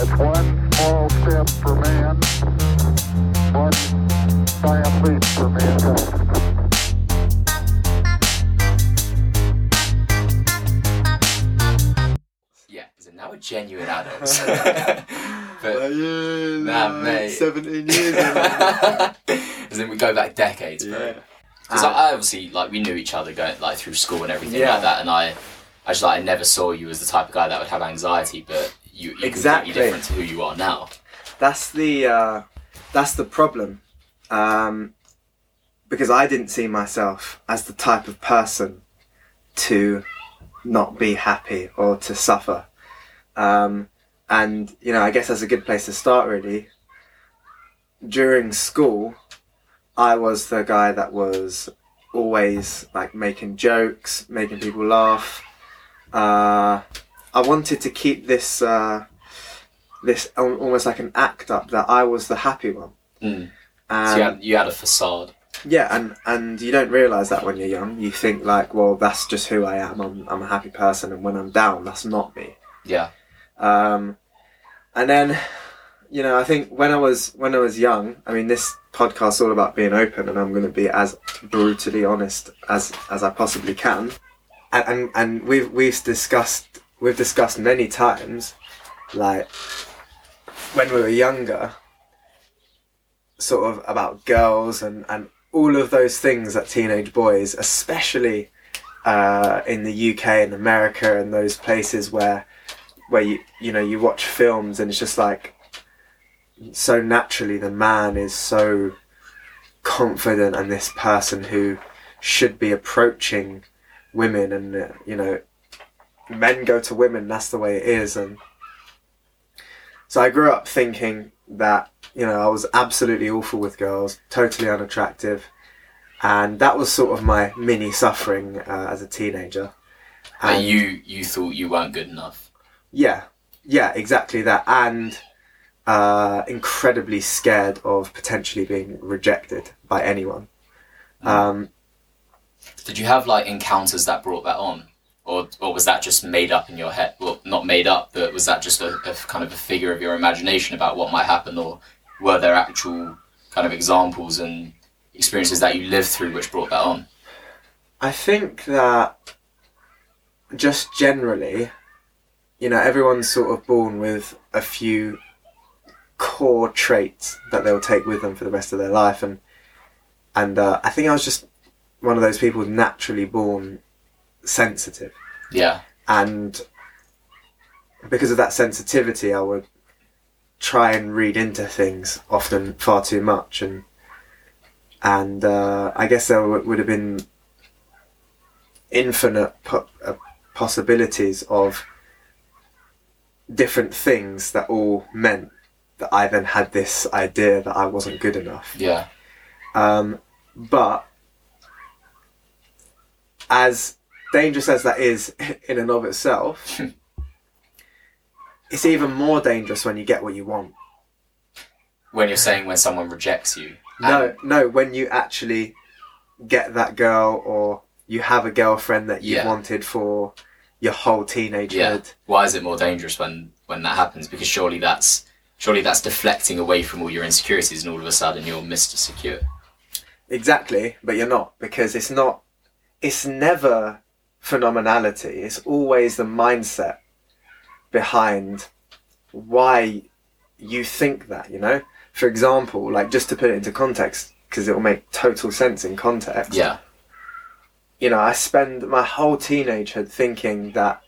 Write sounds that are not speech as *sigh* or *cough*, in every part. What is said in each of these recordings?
It's one small step for man, one giant leap for mankind. Yeah, so now we're genuine adults. *laughs* but Nah, mate. 17 years. *laughs* as in we go back decades, bro. yeah. Because I, ah. I obviously like we knew each other going like through school and everything Yeah. like that, and I, I just like I never saw you as the type of guy that would have anxiety, but you Exactly. different to who you are now. That's the uh, that's the problem, um, because I didn't see myself as the type of person to not be happy or to suffer, um, and you know I guess that's a good place to start. Really, during school, I was the guy that was always like making jokes, making people laugh. Uh, I wanted to keep this. Uh, this almost like an act up that I was the happy one. Mm. And so you had, you had a facade. yeah, and and you don't realize that when you're young. You think like, well, that's just who I am. I'm I'm a happy person, and when I'm down, that's not me. Yeah, Um, and then, you know, I think when I was when I was young, I mean, this podcast's all about being open, and I'm going to be as brutally honest as as I possibly can. And and, and we've we've discussed we've discussed many times, like when we were younger, sort of about girls and and all of those things that teenage boys, especially uh, in the UK and America and those places where where you you know you watch films and it's just like so naturally the man is so confident and this person who should be approaching women and uh, you know men go to women that's the way it is and so I grew up thinking that you know I was absolutely awful with girls totally unattractive and that was sort of my mini suffering uh, as a teenager but And- you you thought you weren't good enough. yeah, yeah, exactly that, and uh, incredibly scared of potentially being rejected by anyone. Um, Did you have like encounters that brought that on, or or was that just made up in your head? Well, not made up, but was that just a, a kind of a figure of your imagination about what might happen, or were there actual kind of examples and experiences that you lived through which brought that on? I think that just generally, you know, everyone's sort of born with a few core traits that they'll take with them for the rest of their life, and and uh, I think I was just one of those people naturally born sensitive. Yeah, and because of that sensitivity i would try and read into things often far too much. And and uh, i guess there w- would have been infinite po- uh, possibilities of different things that all meant that i then had this idea that i wasn't good enough. Yeah, um, but as dangerous as that is in and of itself, *laughs* it's even more dangerous when you get what you want. when you're saying when someone rejects you. No, no, when you actually get that girl or you have a girlfriend that you've Yeah. wanted for your whole teenagehood. Yeah. Why is it more dangerous when when that happens? Because surely that's surely that's deflecting away from all your insecurities, and all of a sudden you're Mr. Secure. Exactly, but you're not because it's not. It's never phenomenality. It's always the mindset behind why you think that. You know, for example, like just to put it into context, because it will make total sense in context. Yeah, You know, I spend my whole teenagehood thinking that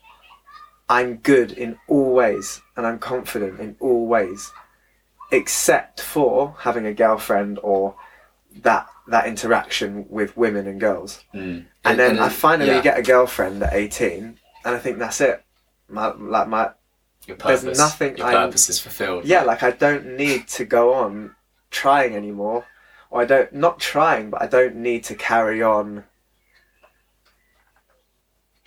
I'm good in all ways and I'm confident in all ways, except for having a girlfriend or that that interaction with women and girls. mm. And then I finally yeah, get a girlfriend at 18, and I think that's it. My like my your there's nothing Your I'm- purpose is fulfilled. yeah, like I don't need to go on trying anymore, or I don't not trying, but I don't need to carry on.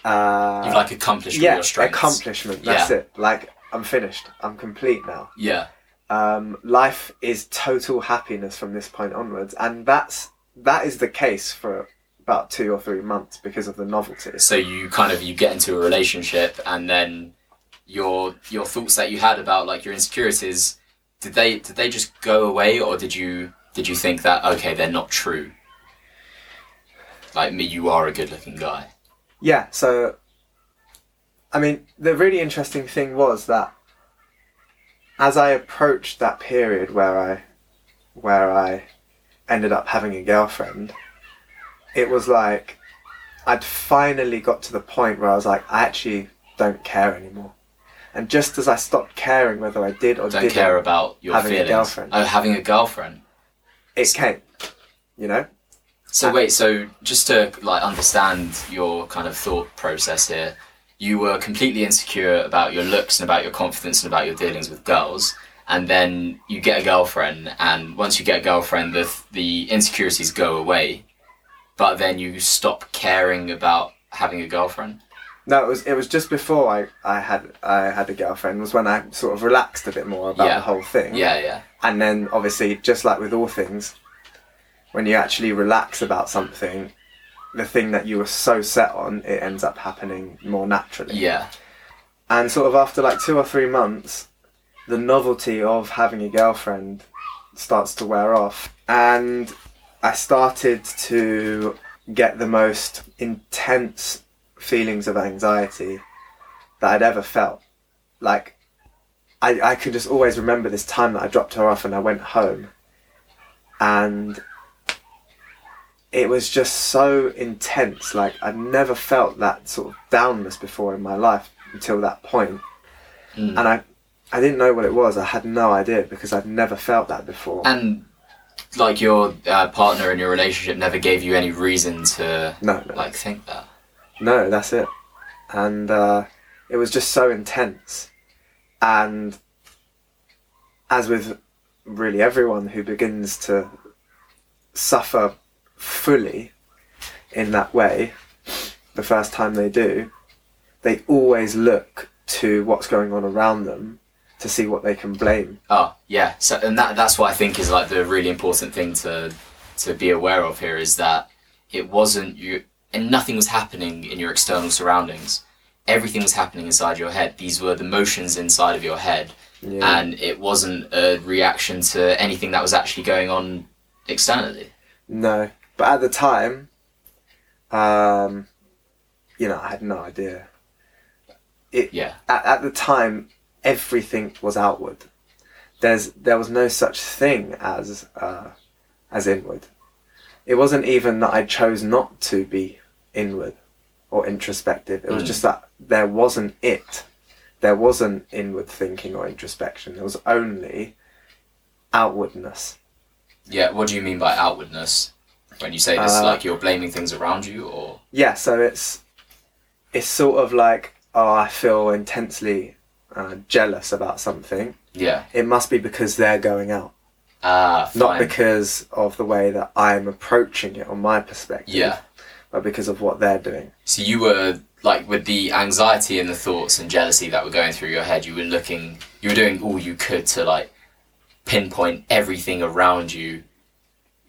Uh, You've like accomplished yeah, your strengths. accomplishment. That's Yeah. it. Like I'm finished. I'm complete now. Yeah, Um, life is total happiness from this point onwards, and that's that is the case for about two or three months because of the novelty. so you kind of you get into a relationship and then your your thoughts that you had about like your insecurities did they did they just go away or did you did you think that okay they're not true like me you are a good looking guy Yeah, so I mean, the really interesting thing was that as I approached that period where I where I ended up having a girlfriend, it was like I'd finally got to the point where I was like, I actually don't care anymore. And just as I stopped caring whether I did or don't didn't, care about your having a girlfriend. oh having a girlfriend it came. You know? So Uh, wait, so just to like understand your kind of thought process here, you were completely insecure about your looks and about your confidence and about your dealings with girls, and then you get a girlfriend, and once you get a girlfriend, the the insecurities go away, but then you stop caring about having a girlfriend. No, it was it was just before I, I had I had a girlfriend was when I sort of relaxed a bit more about Yeah. the whole thing. Yeah, yeah, And then obviously just like with all things, when you actually relax about something, the thing that you were so set on, it ends up happening more naturally. yeah, And sort of after like two or three months, the novelty of having a girlfriend starts to wear off. And I started to get the most intense feelings of anxiety that I'd ever felt. Like, I, I could just always remember this time that I dropped her off and I went home. And it was just so intense. Like, I'd never felt that sort of downness before in my life until that point. Mm. And I, I didn't know what it was. I had no idea because I'd never felt that before. and like your uh, partner in your relationship never gave you any reason to no, no. like think that. No, that's it. And uh, it was just so intense. And as with really everyone who begins to suffer fully in that way, the first time they do, they always look to what's going on around them to see what they can blame. Oh yeah, so and that that's what I think is like the really important thing to to be aware of here is that it wasn't you and nothing was happening in your external surroundings. Everything was happening inside your head. These were the motions inside of your head, Yeah. and it wasn't a reaction to anything that was actually going on externally. No, but at the time, um, you know, I had no idea. It Yeah, at, at the time, everything was outward. There's there was no such thing as uh, as inward. It wasn't even that I chose not to be inward or introspective. It was Mm. just that there wasn't it. There wasn't inward thinking or introspection. There was only outwardness. yeah. What do you mean by outwardness? When you say this, Uh, like you're blaming things around you, or yeah so it's it's sort of like oh i feel intensely uh, jealous about something yeah, it must be because they're going out ah, fine. not because of the way that i'm approaching it on my perspective yeah. but because of what they're doing So you were like with the anxiety and the thoughts and jealousy that were going through your head, you were looking, you were doing all you could to like pinpoint everything around you.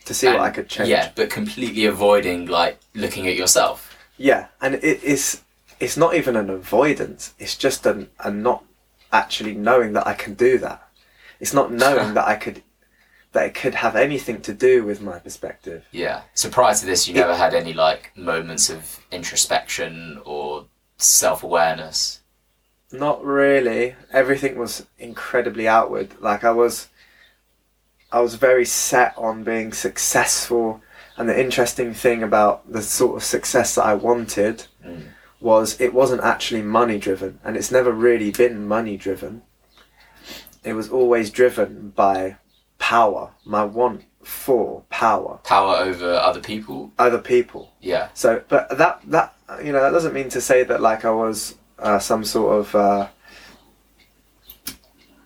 to see what i could change Yeah, but completely avoiding like looking at yourself. Yeah, and it is it's not even an avoidance it's just an, a not actually knowing that i can do that it's not *laughs* knowing that i could that it could have anything to do with my perspective Yeah. So prior to this, you never had any like moments of introspection or self awareness. Not really. Everything was incredibly outward. Like I was, I was very set on being successful. And the interesting thing about the sort of success that I wanted Mm. Was it wasn't actually money driven, and it's never really been money driven. It was always driven by power. My want for power, Power over other people. other people. Yeah. So, but that that you know that doesn't mean to say that like I was uh, some sort of uh,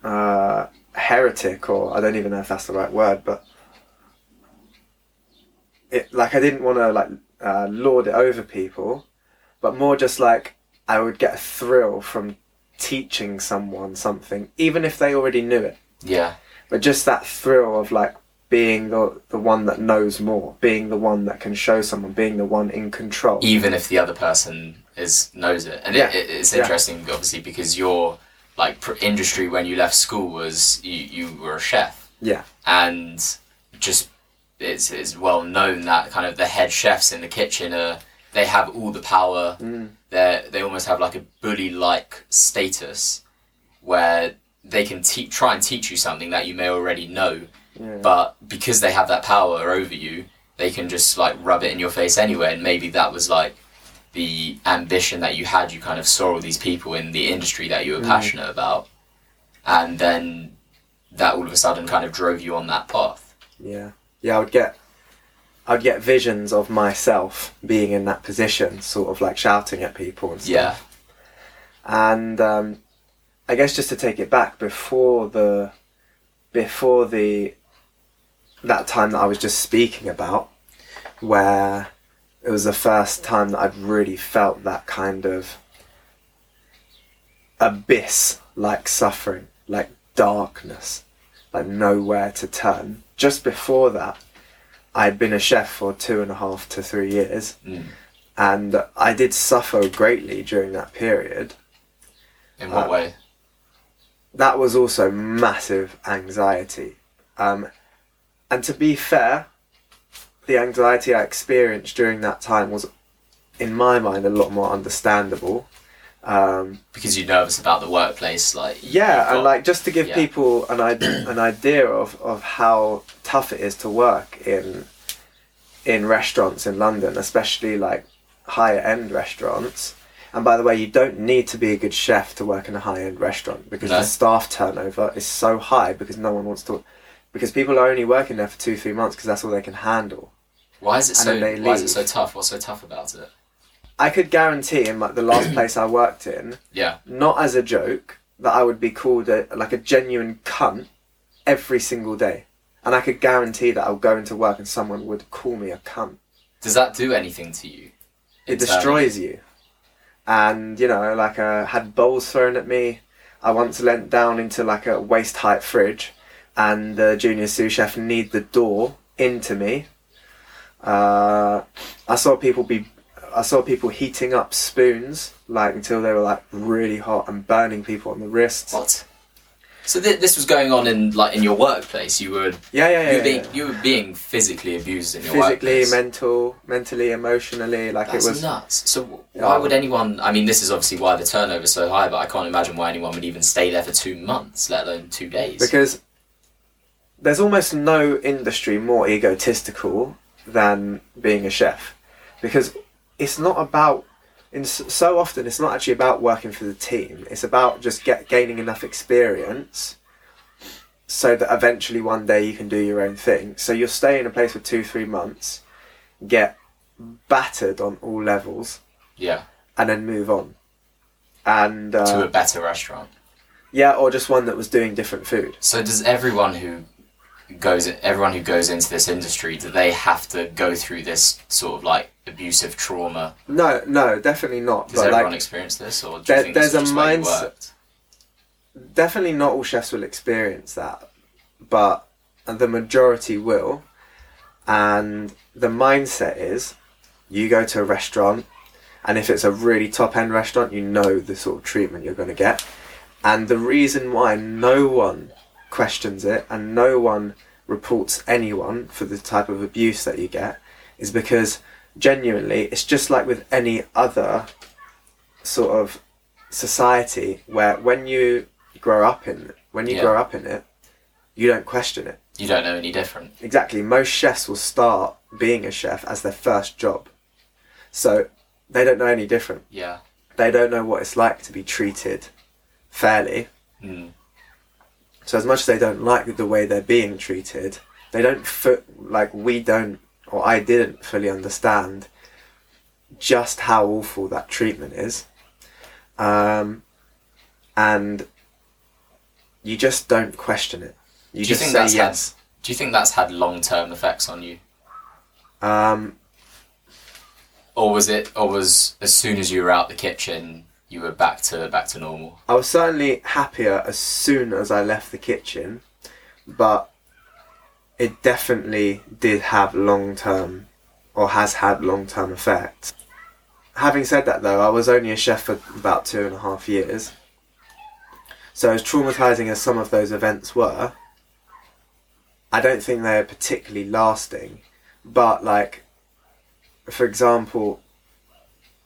uh, heretic or I don't even know if that's the right word, but it like I didn't want to like uh, lord it over people, but more just like I would get a thrill from teaching someone something, even if they already knew it. Yeah. But just that thrill of like being the the one that knows more, being the one that can show someone, being the one in control. even if the other person is knows it. And Yeah. it, it, it's Yeah. interesting, obviously, because your like pr- industry when you left school was you, you were a chef, Yeah, and just it's, it's well known that kind of the head chefs in the kitchen are they have all the power. Mm. They they almost have like a bully like status where they can te- try and teach you something that you may already know, yeah. but because they have that power over you, they can just like rub it in your face anyway. And maybe that was like the ambition that you had. You kind of saw all these people in the industry that you were Mm. passionate about, and then that all of a sudden kind of drove you on that path. Yeah, yeah. I would get, I'd get visions of myself being in that position, sort of like shouting at people and stuff. Yeah, And um, I guess just to take it back before the, before the, that time that I was just speaking about, where it was the first time that I'd really felt that kind of abyss like suffering, like darkness, like nowhere to turn. Just before that, I'd been a chef for two and a half to three years, Mm. and I did suffer greatly during that period. in what Uh, way? That was also massive anxiety. Um, and to be fair, the anxiety I experienced during that time was, in my mind, a lot more understandable. Um, Because you're nervous about the workplace, like yeah, you've and like just to give yeah. people an idea, *clears throat* an idea of, of how tough it is to work in in restaurants in London, especially like higher end restaurants. And by the way, you don't need to be a good chef to work in a high end restaurant because No. the staff turnover is so high because no one wants to. Because people are only working there for two, three months because that's all they can handle. why is it and so? Why is it so tough? What's so tough about it? I could guarantee in like the last *clears throat* place I worked in, Yeah, not as a joke, that I would be called a, like a genuine cunt every single day. And I could guarantee that I'll go into work and someone would call me a cunt. does that do anything to you? It destroys you. And, you know, like I had bowls thrown at me. I once leant down into like a waist height fridge and the junior sous chef kneed the door into me. Uh, I saw people be I saw people heating up spoons like until they were like really hot and burning people on the wrists. What? So th- this was going on in like in your workplace. You were Yeah, yeah, yeah. you were being yeah. you were being physically abused in your Physically, workplace. mental, mentally, emotionally, like That's it was. nuts. So why would anyone? I mean, this is obviously why the turnover's so high, but I can't imagine why anyone would even stay there for two months, let alone two days. because there's almost no industry more egotistical than being a chef because it's not about in so often it's not actually about working for the team. It's about just get gaining enough experience so that eventually one day you can do your own thing. So you'll stay in a place for two three months get battered on all levels yeah, and then move on. And uh, to a better restaurant. yeah or just one that was doing different food. So does everyone who goes everyone who goes into this industry do they have to go through this sort of like abusive trauma? no no definitely not Does but everyone like experience this, or do There- you think this there's is a just where you mindset- worked? definitely not all chefs will experience that, but the majority will. And the mindset is you go to a restaurant, and if it's a really top end restaurant, you know the sort of treatment you're going to get. And the reason why no one questions it and no one reports anyone for the type of abuse that you get is because genuinely it's just like with any other sort of society where when you grow up in when you Yeah. grow up in it you don't question it You don't know any different. exactly most chefs will start being a chef as their first job so they don't know any different Yeah. they don't know what it's like to be treated fairly Mm. so as much as they don't like the way they're being treated they don't fu- like we don't or i didn't fully understand just how awful that treatment is um, and you just don't question it you Do you just think that's yes had? Do you think that's had long term effects on you, um, or was it, or was as soon as you were out the kitchen, you were back to back to normal? I was certainly happier as soon as I left the kitchen, but it definitely did have long term, or has had long term effects. Having said that, though, I was only a chef for about two and a half years. So, as traumatizing as some of those events were, I don't think they're particularly lasting. But, like, for example,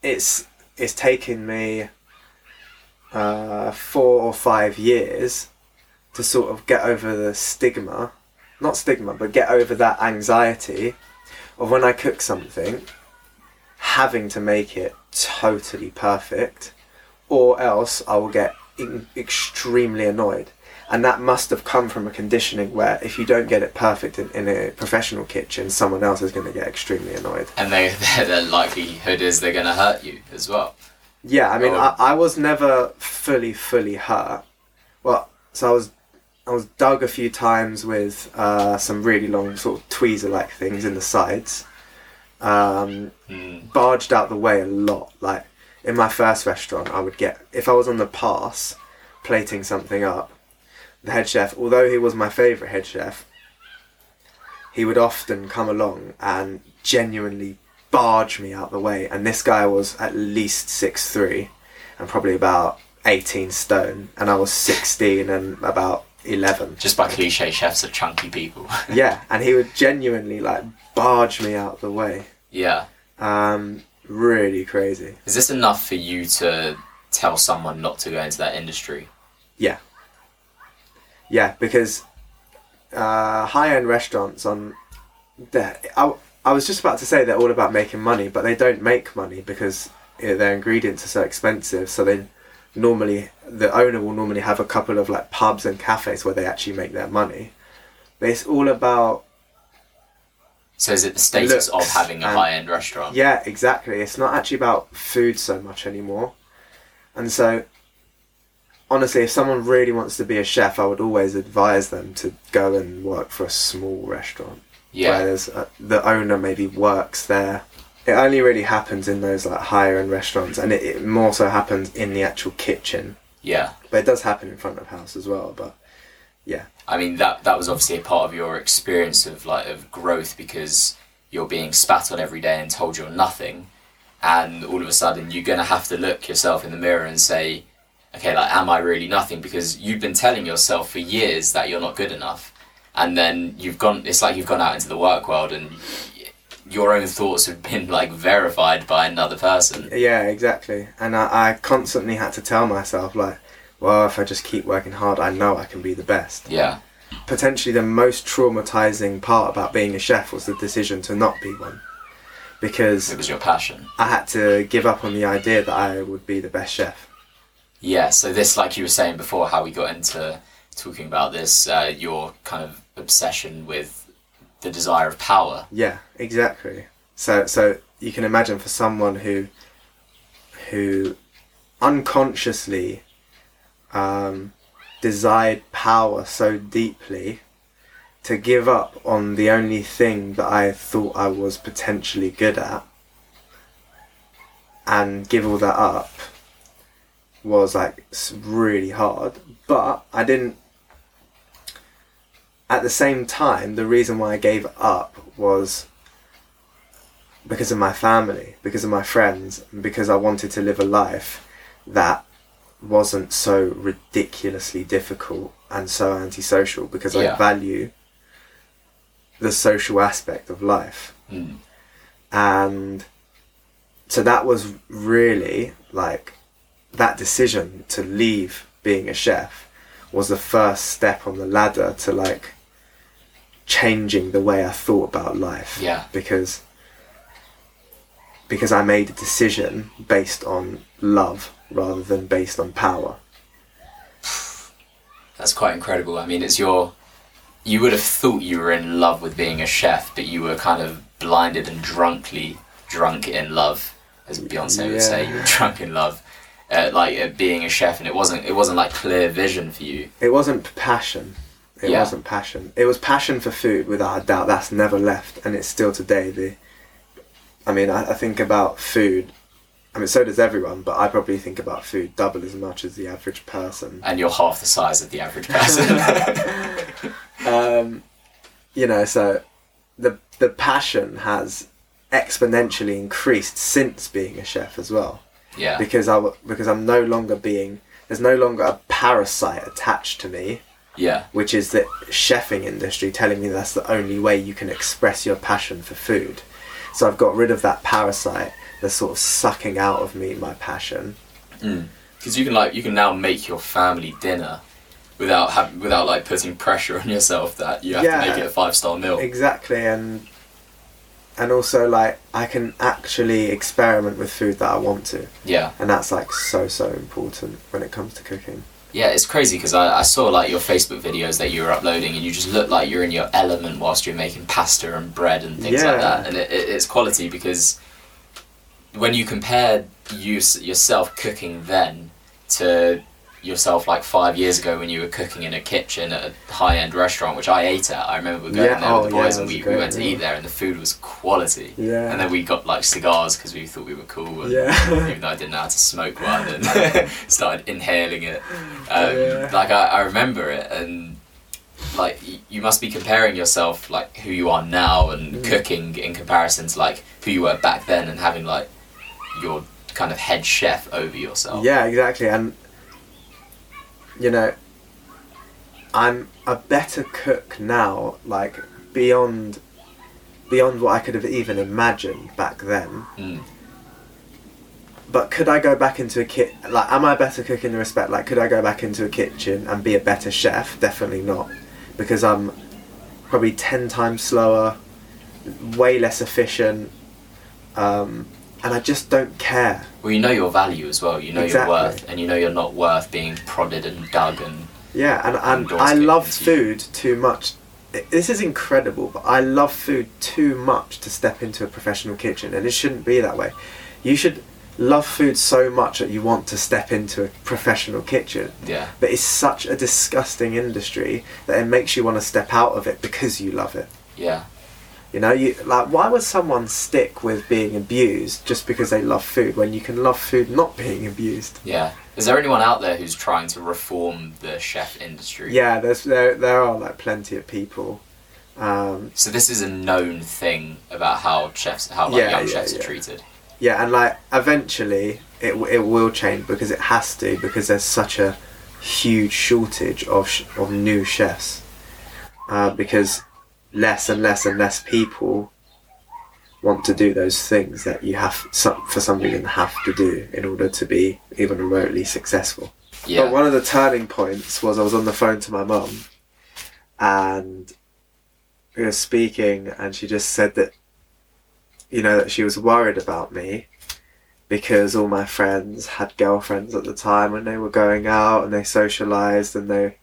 it's it's taken me uh, four or five years to sort of get over the stigma, not stigma, but get over that anxiety of when I cook something, having to make it totally perfect, or else I will get in- extremely annoyed. And that must have come from a conditioning where if you don't get it perfect in, in a professional kitchen, someone else is going to get extremely annoyed. And they, *laughs* the likelihood is they're going to hurt you as well. Yeah, I mean, Oh. I, I was never fully, fully hurt. Well, so I was, I was dug a few times with uh, some really long sort of tweezer-like things in the sides. Um, Mm. barged out the way a lot. Like in my first restaurant, I would get if I was on the pass, plating something up. The head chef, although he was my favourite head chef, he would often come along and genuinely barge me out the way. And this guy was at least six three, and probably about eighteen stone, and I was sixteen and about eleven. Just by cliche, chefs are chunky people. *laughs* Yeah, and he would genuinely like barge me out of the way. yeah. Um, really crazy. Is this enough for you to tell someone not to go into that industry? Yeah. Yeah, because uh, high end restaurants on there, I, I was just about to say they're all about making money, but they don't make money because you know, their ingredients are so expensive. So they normally, the owner will normally have a couple of like pubs and cafes where they actually make their money. But it's all about So is it the status of having a and- high end restaurant? Yeah, exactly. It's not actually about food so much anymore. And so, honestly, if someone really wants to be a chef, I would always advise them to go and work for a small restaurant. Yeah. Where there's uh, the owner maybe works there. It only really happens in those like higher end restaurants, and it, it more so happens in the actual kitchen. Yeah. But it does happen in front of house as well. But yeah, I mean that that was obviously a part of your experience of like of growth because you're being spat on every day and told you're nothing, and all of a sudden you're gonna have to look yourself in the mirror and say, okay, like am I really nothing? Because you've been telling yourself for years that you're not good enough, and then you've gone. It's like you've gone out into the work world and your own thoughts have been like verified by another person. Yeah, exactly. And I, I constantly had to tell myself, like, well, if I just keep working hard, I know I can be the best. Yeah. Potentially, the most traumatizing part about being a chef was the decision to not be one. Because It was your passion. I had to give up on the idea that I would be the best chef. Yeah, so this, like you were saying before, how we got into talking about this, uh, your kind of obsession with the desire of power. Yeah, exactly. So, so you can imagine for someone who, who, unconsciously, um, desired power so deeply, to give up on the only thing that I thought I was potentially good at, and give all that up, was like really hard. But I didn't at the same time, the reason why I gave up was because of my family, because of my friends, because I wanted to live a life that wasn't so ridiculously difficult and so antisocial because Yeah. I value the social aspect of life. Mm. And so that was really like that decision to leave being a chef was the first step on the ladder to like changing the way I thought about life. Yeah. Because because I made a decision based on love rather than based on power. That's quite incredible. I mean, it's your. You would have thought you were in love with being a chef, but you were kind of blinded and drunkly drunk in love, as Beyonce would say. You were drunk in love, uh, like at being a chef, and it wasn't. It wasn't like clear vision for you. It wasn't passion. It Yeah. wasn't passion. It was passion for food, without a doubt. That's never left, and it's still today. The, I mean, I, I think about food. I mean, so does everyone, but I probably think about food double as much as the average person. And you're half the size of the average person. *laughs* *laughs* Um, you know, so the the passion has exponentially increased since being a chef as well Yeah. because I because I'm no longer being there's no longer a parasite attached to me Yeah. which is the chefing industry telling me that's the only way you can express your passion for food. So I've got rid of that parasite that's sort of sucking out of me my passion. Hmm. Because you can like you can now make your family dinner without having without like putting pressure on yourself that you have Yeah. to make it a five star meal. Exactly, and and also like I can actually experiment with food that I want to, Yeah. and that's like so so important when it comes to cooking. Yeah, it's crazy because I, I saw like your Facebook videos that you were uploading, and you just look like you're in your element whilst you're making pasta and bread and things Yeah. like that. And it, it, it's quality because when you compare you yourself cooking then to yourself like five years ago when you were cooking in a kitchen at a high end restaurant, which I ate at. I remember going Yeah, there with the oh, yeah, boys that and we, we went to yeah. eat there, and the food was quality. Yeah. And then we got like cigars because we thought we were cool. And Yeah. *laughs* even though I didn't know how to smoke one and *laughs* started inhaling it. Um, Yeah. Like I, I remember it and like you must be comparing yourself like who you are now and Mm. cooking in comparison to like who you were back then and having like your kind of head chef over yourself. Yeah, exactly, and you know, I'm a better cook now, like beyond beyond what I could have even imagined back then. Mm. But could I go back into a kit? Like, am I a better cook in the respect? Like, could I go back into a kitchen and be a better chef? Definitely not, because I'm probably ten times slower, way less efficient, um, and I just don't care. Well, you know your value as well. You know Exactly. your worth, and you know you're not worth being prodded and dug and Yeah, and, and Indoors I love food too much. This is incredible, but I love food too much to step into a professional kitchen, and it shouldn't be that way. You should love food so much that you want to step into a professional kitchen. yeah, But it's such a disgusting industry that it makes you want to step out of it because you love it. yeah, You know, you like why would someone stick with being abused just because they love food when you can love food not being abused? yeah. Is there anyone out there who's trying to reform the chef industry? Yeah, there's there there are like plenty of people. Um, So this is a known thing about how chefs, how like Yeah, young yeah, chefs yeah. are treated. yeah, and like eventually it it will change because it has to because there's such a huge shortage of sh- of new chefs. Uh, because less and less and less people want to do those things that you have some, for some reason have to do in order to be even remotely successful. Yeah, But one of the turning points was I was on the phone to my mum, and we were speaking, and she just said that, you know, that she was worried about me because all my friends had girlfriends at the time when they were going out and they socialized and they,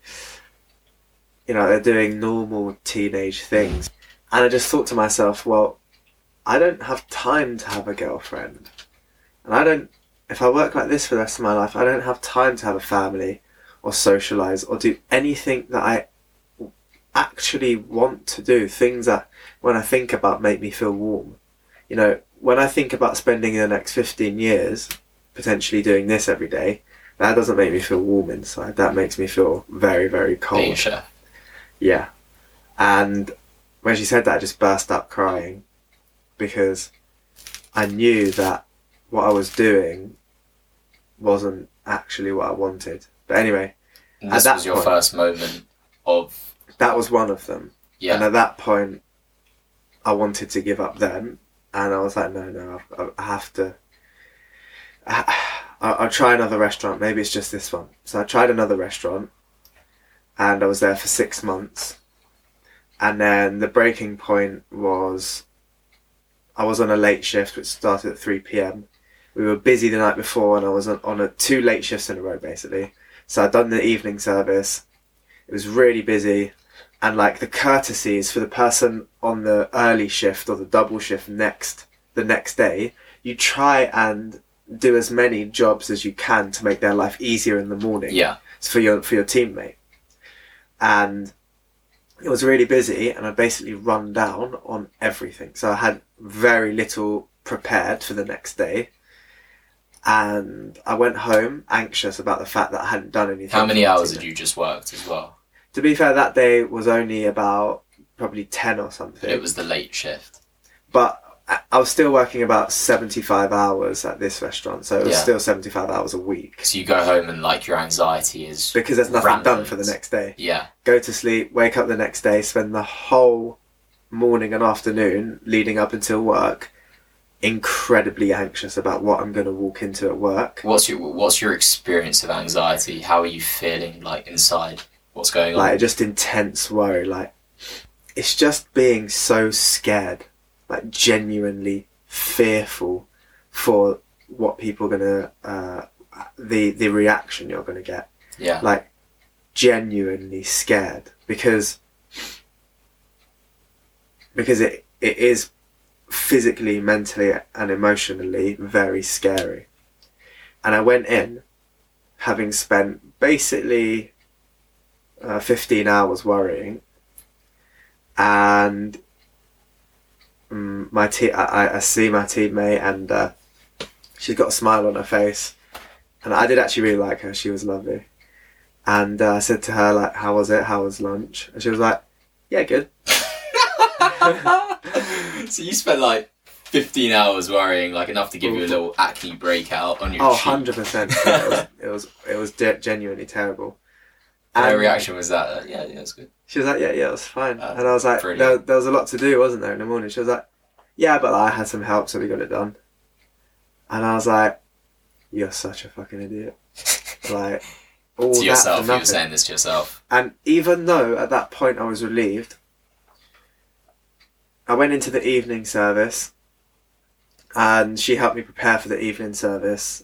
you know, they're doing normal teenage things. And I just thought to myself, well, I don't have time to have a girlfriend. And I don't if I work like this for the rest of my life, I don't have time to have a family or socialize or do anything that I actually want to do. Things that, when I think about, make me feel warm. You know, when I think about spending the next 15 years potentially doing this every day, that doesn't make me feel warm inside. That makes me feel very, very cold. chef. Yeah. And when she said that, I just burst out crying because I knew that what I was doing wasn't actually what I wanted. But anyway, And this that was your point- first moment of that was one of them. yeah. And at that point, I wanted to give up then. And I was like, no, no, I, I have to. *sighs* I, I'll, I'll try another restaurant. Maybe it's just this one. So I tried another restaurant, and I was there for six months. And then the breaking point was, I was on a late shift, which started at three p.m. We were busy the night before, and I was on, on a two late shifts in a row, basically. So I'd done the evening service. It was really busy and like the courtesies for the person on the early shift or the double shift next the next day you try and do as many jobs as you can to make their life easier in the morning yeah, for your for your teammate and it was really busy and I basically run down on everything so I had very little prepared for the next day and I went home anxious about the fact that I hadn't done anything how many hours had you just worked as well? to be fair, that day was only about probably ten or something. But it was the late shift. but I- was still working about seventy five hours at this restaurant, so it was Yeah. still seventy five hours a week So you go home and like your anxiety is because there's nothing done for the next day. Yeah, Go to sleep, wake up the next day, spend the whole morning and afternoon leading up until work incredibly anxious about what I'm going to walk into at work. what's your what's your experience of anxiety? How are you feeling like inside? What's going on? like just intense worry like it's just being so scared like genuinely fearful for what people are gonna uh, the the reaction you're gonna get. Yeah, like genuinely scared because because it it is physically mentally and emotionally very scary. And i went in having spent basically uh, 15 hours worrying and um, my te- I, I- see my teammate and uh, she's got a smile on her face and i did actually really like her she was lovely and uh, I said to her like, "How was it? How was lunch?" And she was like, "Yeah, good." *laughs* so you spent like 15 hours worrying, like enough to give you a little acne breakout on your Oh, cheek. 100 percent. *laughs* It was it was it was de- genuinely terrible. And her reaction was that, uh, yeah, yeah, it's good. She was like, "Yeah, yeah, it was fine." Oh, and I was like, there, "There was a lot to do, wasn't there?" In the morning, she was like, "Yeah, but I had some help, so we got it done." And I was like, "You're such a fucking idiot!" *laughs* Like all to yourself, you were saying this to yourself. And even though at that point I was relieved, I went into the evening service and she helped me prepare for the evening service.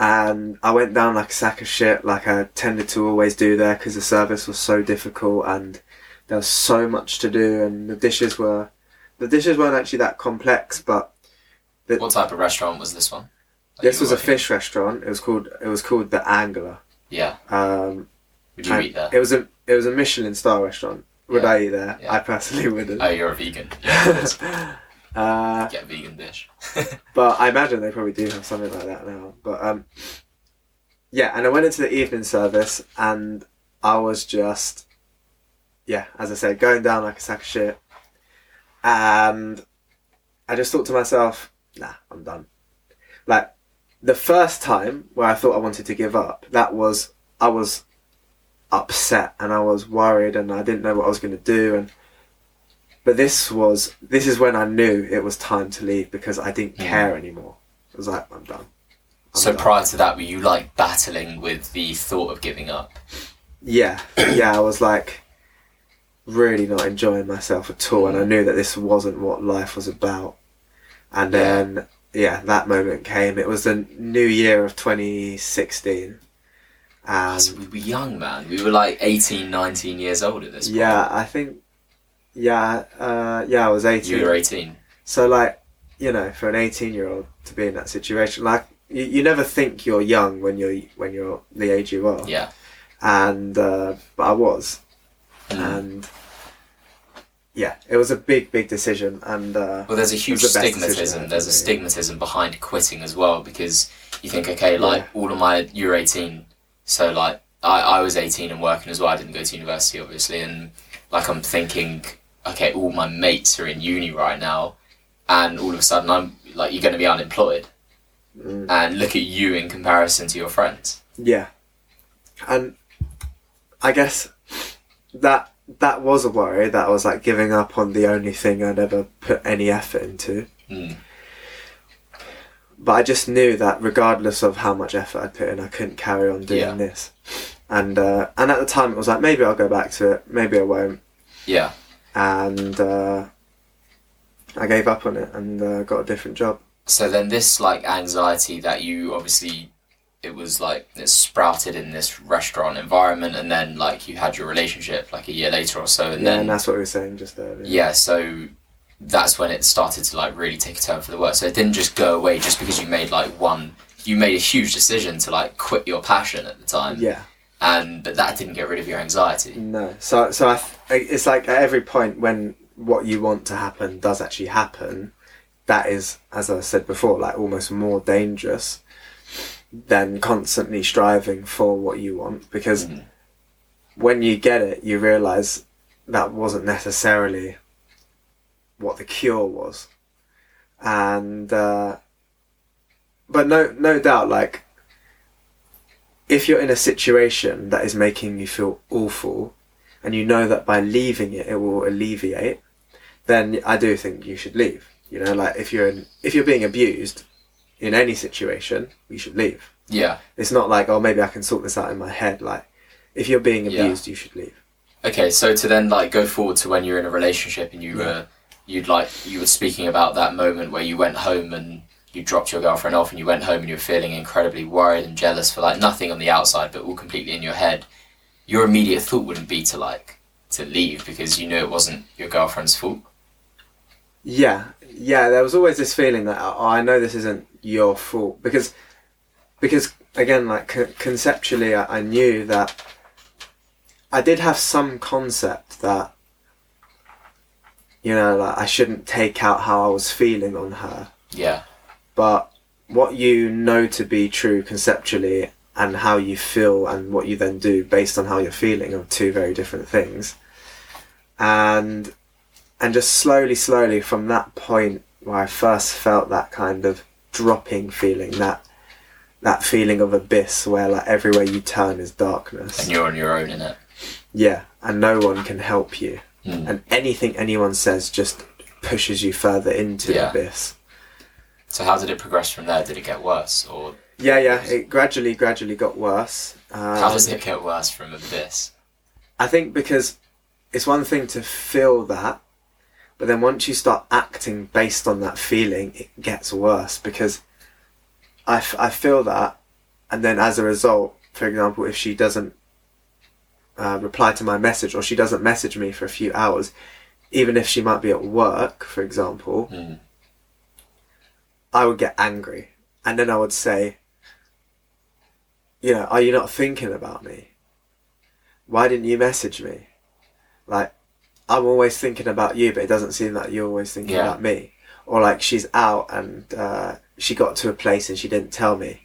And I went down like a sack of shit, like I tended to always do there because the service was so difficult and there was so much to do. And the dishes were, the dishes weren't actually that complex, but What type of restaurant was this one? this was a fish restaurant. It was called, it was called the Angler. Yeah. Um, Would you eat there? It was a it was a Michelin star restaurant. Would Yeah. I eat there? Yeah. I personally wouldn't. Oh, you're a vegan. *laughs* Yeah. *laughs* uh, Get a vegan dish. *laughs* but I imagine they probably do have something like that now. But um, yeah, and I went into the evening service and I was just, yeah, as I said, going down like a sack of shit. And I just thought to myself, nah, I'm done. Like the first time where I thought I wanted to give up, that was I was upset and I was worried and I didn't know what I was going to do and but this was this is when I knew it was time to leave because I didn't Mm. care anymore. I was like, I'm done. I'm So done. prior to that, were you like battling with the thought of giving up? yeah, *clears throat* yeah, I was like really not enjoying myself at all, and I knew that this wasn't what life was about. And then, yeah, that moment came. It was the new year of 2016, and So we were young, man. We were like 18, 19 years old at this point. yeah, I think, yeah, uh, yeah, I was 18. You were 18. So like, you know, for an eighteen-year-old to be in that situation, like you, you never think you're young when you're when you're the age you are. Yeah. And uh, but I was, Mm. and yeah, it was a big, big decision. And uh, Well, there's a huge the stigmatism. There's a stigmatism behind quitting as well because you think, okay, like Yeah. all of my, you're 18, so like I, I was 18 and working as well. I didn't go to university, obviously, and like I'm thinking, okay, all my mates are in uni right now, and all of a sudden I'm like, you're going to be unemployed, Mm. and look at you in comparison to your friends. yeah, and I guess that that was a worry. That I was like giving up on the only thing I'd ever put any effort into. Mm. but I just knew that regardless of how much effort I put in, I couldn't carry on doing Yeah. this. And uh, and at the time, it was like maybe I'll go back to it, maybe I won't. Yeah. And uh, I gave up on it and uh, got a different job. So then this like anxiety that you obviously it was like it sprouted in this restaurant environment and then like you had your relationship like a year later or so and yeah, then and that's what we were saying just earlier. yeah so that's when it started to like really take a turn for the worse so it didn't just go away just because you made like one you made a huge decision to like quit your passion at the time Yeah. And but that didn't get rid of your anxiety No. So so I th- it's like at every point when what you want to happen does actually happen, that is, as I said before, like almost more dangerous than constantly striving for what you want because Mhm. when you get it, you realize that wasn't necessarily what the cure was, and uh, but no no doubt like if you're in a situation that is making you feel awful and you know that by leaving it it will alleviate then I do think you should leave you know like if you're in, if you're being abused in any situation you should leave Yeah. it's not like oh maybe I can sort this out in my head like if you're being Yeah. abused you should leave Okay, so to then like go forward to when you're in a relationship and you Yeah. were you'd like you were speaking about that moment where you went home and you dropped your girlfriend off and you went home and you were feeling incredibly worried and jealous for like nothing on the outside but all completely in your head. Your immediate thought wouldn't be to like to leave because you knew it wasn't your girlfriend's fault. Yeah, yeah. There was always this feeling that oh, I know this isn't your fault because because again, like con- conceptually, I, I knew that I did have some concept that you know, like I shouldn't take out how I was feeling on her, Yeah. But what you know to be true conceptually and how you feel and what you then do based on how you're feeling are two very different things and and just slowly slowly from that point where i first felt that kind of dropping feeling that that feeling of abyss where like everywhere you turn is darkness And you're on your own in it. yeah and no one can help you Mm. and anything anyone says just pushes you further into Yeah. the abyss So how did it progress from there? Did it get worse or Yeah, yeah. It gradually, gradually got worse. Um, how does it get worse from abyss? I think because it's one thing to feel that, but then once you start acting based on that feeling, it gets worse because I, f- I feel that, and then as a result, for example, if she doesn't uh, reply to my message or she doesn't message me for a few hours, even if she might be at work, for example, Mm. I would get angry. And then I would say, you know, are you not thinking about me? Why didn't you message me? Like, I'm always thinking about you, but it doesn't seem like you're always thinking Yeah. about me. Or like she's out and uh, she got to a place and she didn't tell me.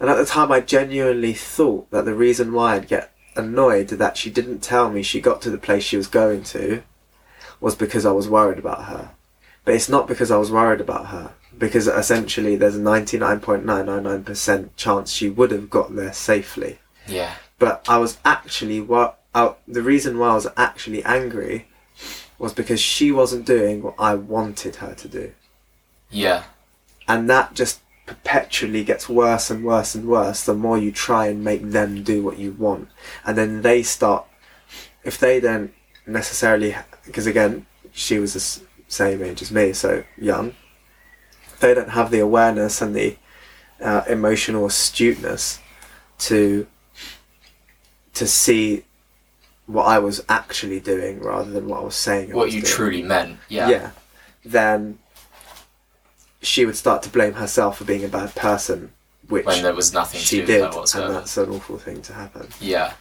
And at the time, I genuinely thought that the reason why I'd get annoyed that she didn't tell me she got to the place she was going to was because I was worried about her. But it's not because I was worried about her. Because essentially, there's a 99.999% chance she would have got there safely. Yeah. But I was actually what uh, I, the reason why I was actually angry was because she wasn't doing what I wanted her to do, Yeah. and that just perpetually gets worse and worse and worse the more you try and make them do what you want, and then they start. If they don't necessarily, because again, she was the same age as me, so young. They don't have the awareness and the uh, emotional astuteness to to see what I was actually doing rather than what I was saying. I What was you doing. truly meant. Yeah. yeah, then she would start to blame herself for being a bad person, which When there was nothing to she did, that and that's an awful thing to happen. Yeah.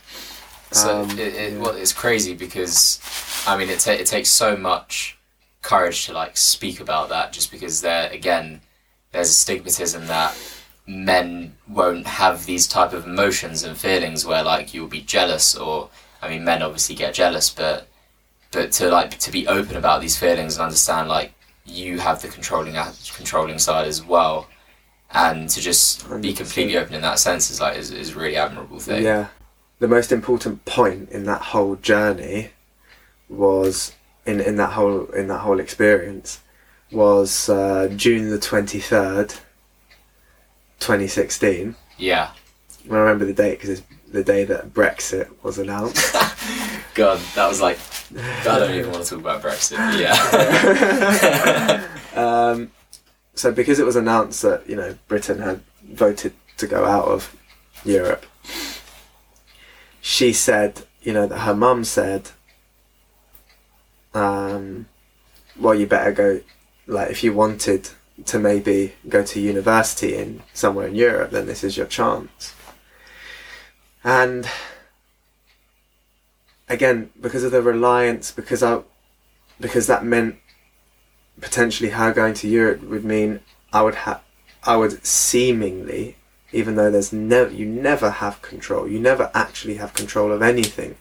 So Um, it, it, yeah. well, it's crazy because, I mean, it, ta- it takes so much courage to like speak about that, just because there again, there's a stigmatism that men won't have these type of emotions and feelings where like you'll be jealous or, I mean, men obviously get jealous, but but to like to be open about these feelings and understand like you have the controlling controlling side as well. And to just be completely open in that sense is like is, is really admirable thing. Yeah, the most important point in that whole journey was in in that whole in that whole experience was uh, June the twenty third, twenty sixteen. Yeah. I remember the date because it's the day that Brexit was announced. *laughs* God, that was like. I don't even want to talk about Brexit. Yeah. *laughs* um, so because it was announced that you know Britain had voted to go out of Europe, she said you know that her mum said, um, well you better go, like if you wanted to maybe go to university in somewhere in Europe, then this is your chance. And again, because of the reliance, because I, because that meant potentially her going to Europe would mean I would have, I would seemingly, even though there's never, you never have control, you never actually have control of anything,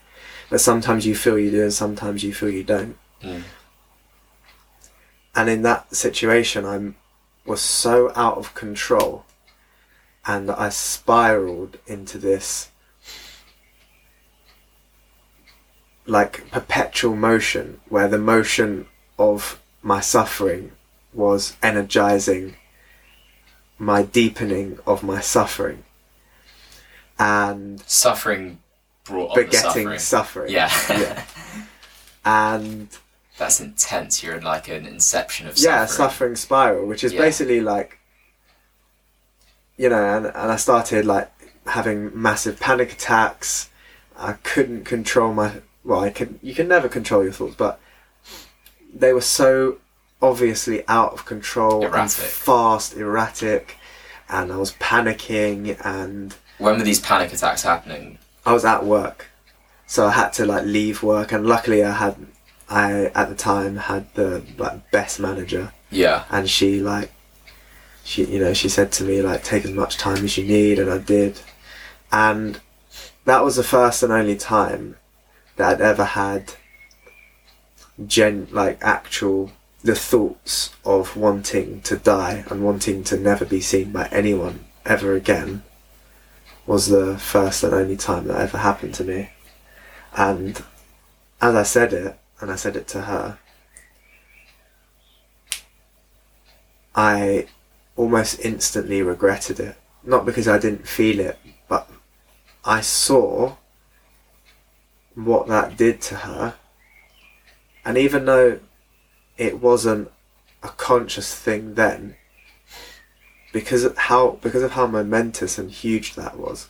but sometimes you feel you do and sometimes you feel you don't Mm. and in that situation i was so out of control and i spiraled into this like perpetual motion where the motion of my suffering was energizing my deepening of my suffering and Suffering brought on the begetting suffering. suffering. Yeah. yeah. And That's intense. You're in like an inception of yeah, suffering. suffering spiral, which is Yeah. basically like, you know, and, and I started like having massive panic attacks. I couldn't control my, well, I can, you can never control your thoughts, but they were so obviously out of control and Erratic. fast, erratic, and I was panicking and When were these panic attacks happening? I was at work, so I had to like leave work, and luckily I had, I at the time had the like best manager, Yeah. and she like, she you know she said to me like take as much time as you need, and I did, and that was the first and only time that I'd ever had gen like actual the thoughts of wanting to die and wanting to never be seen by anyone ever again was the first and only time that ever happened to me. And as I said it, and I said it to her, I almost instantly regretted it. Not because I didn't feel it, but I saw what that did to her. And even though it wasn't a conscious thing then, because of how because of how momentous and huge that was,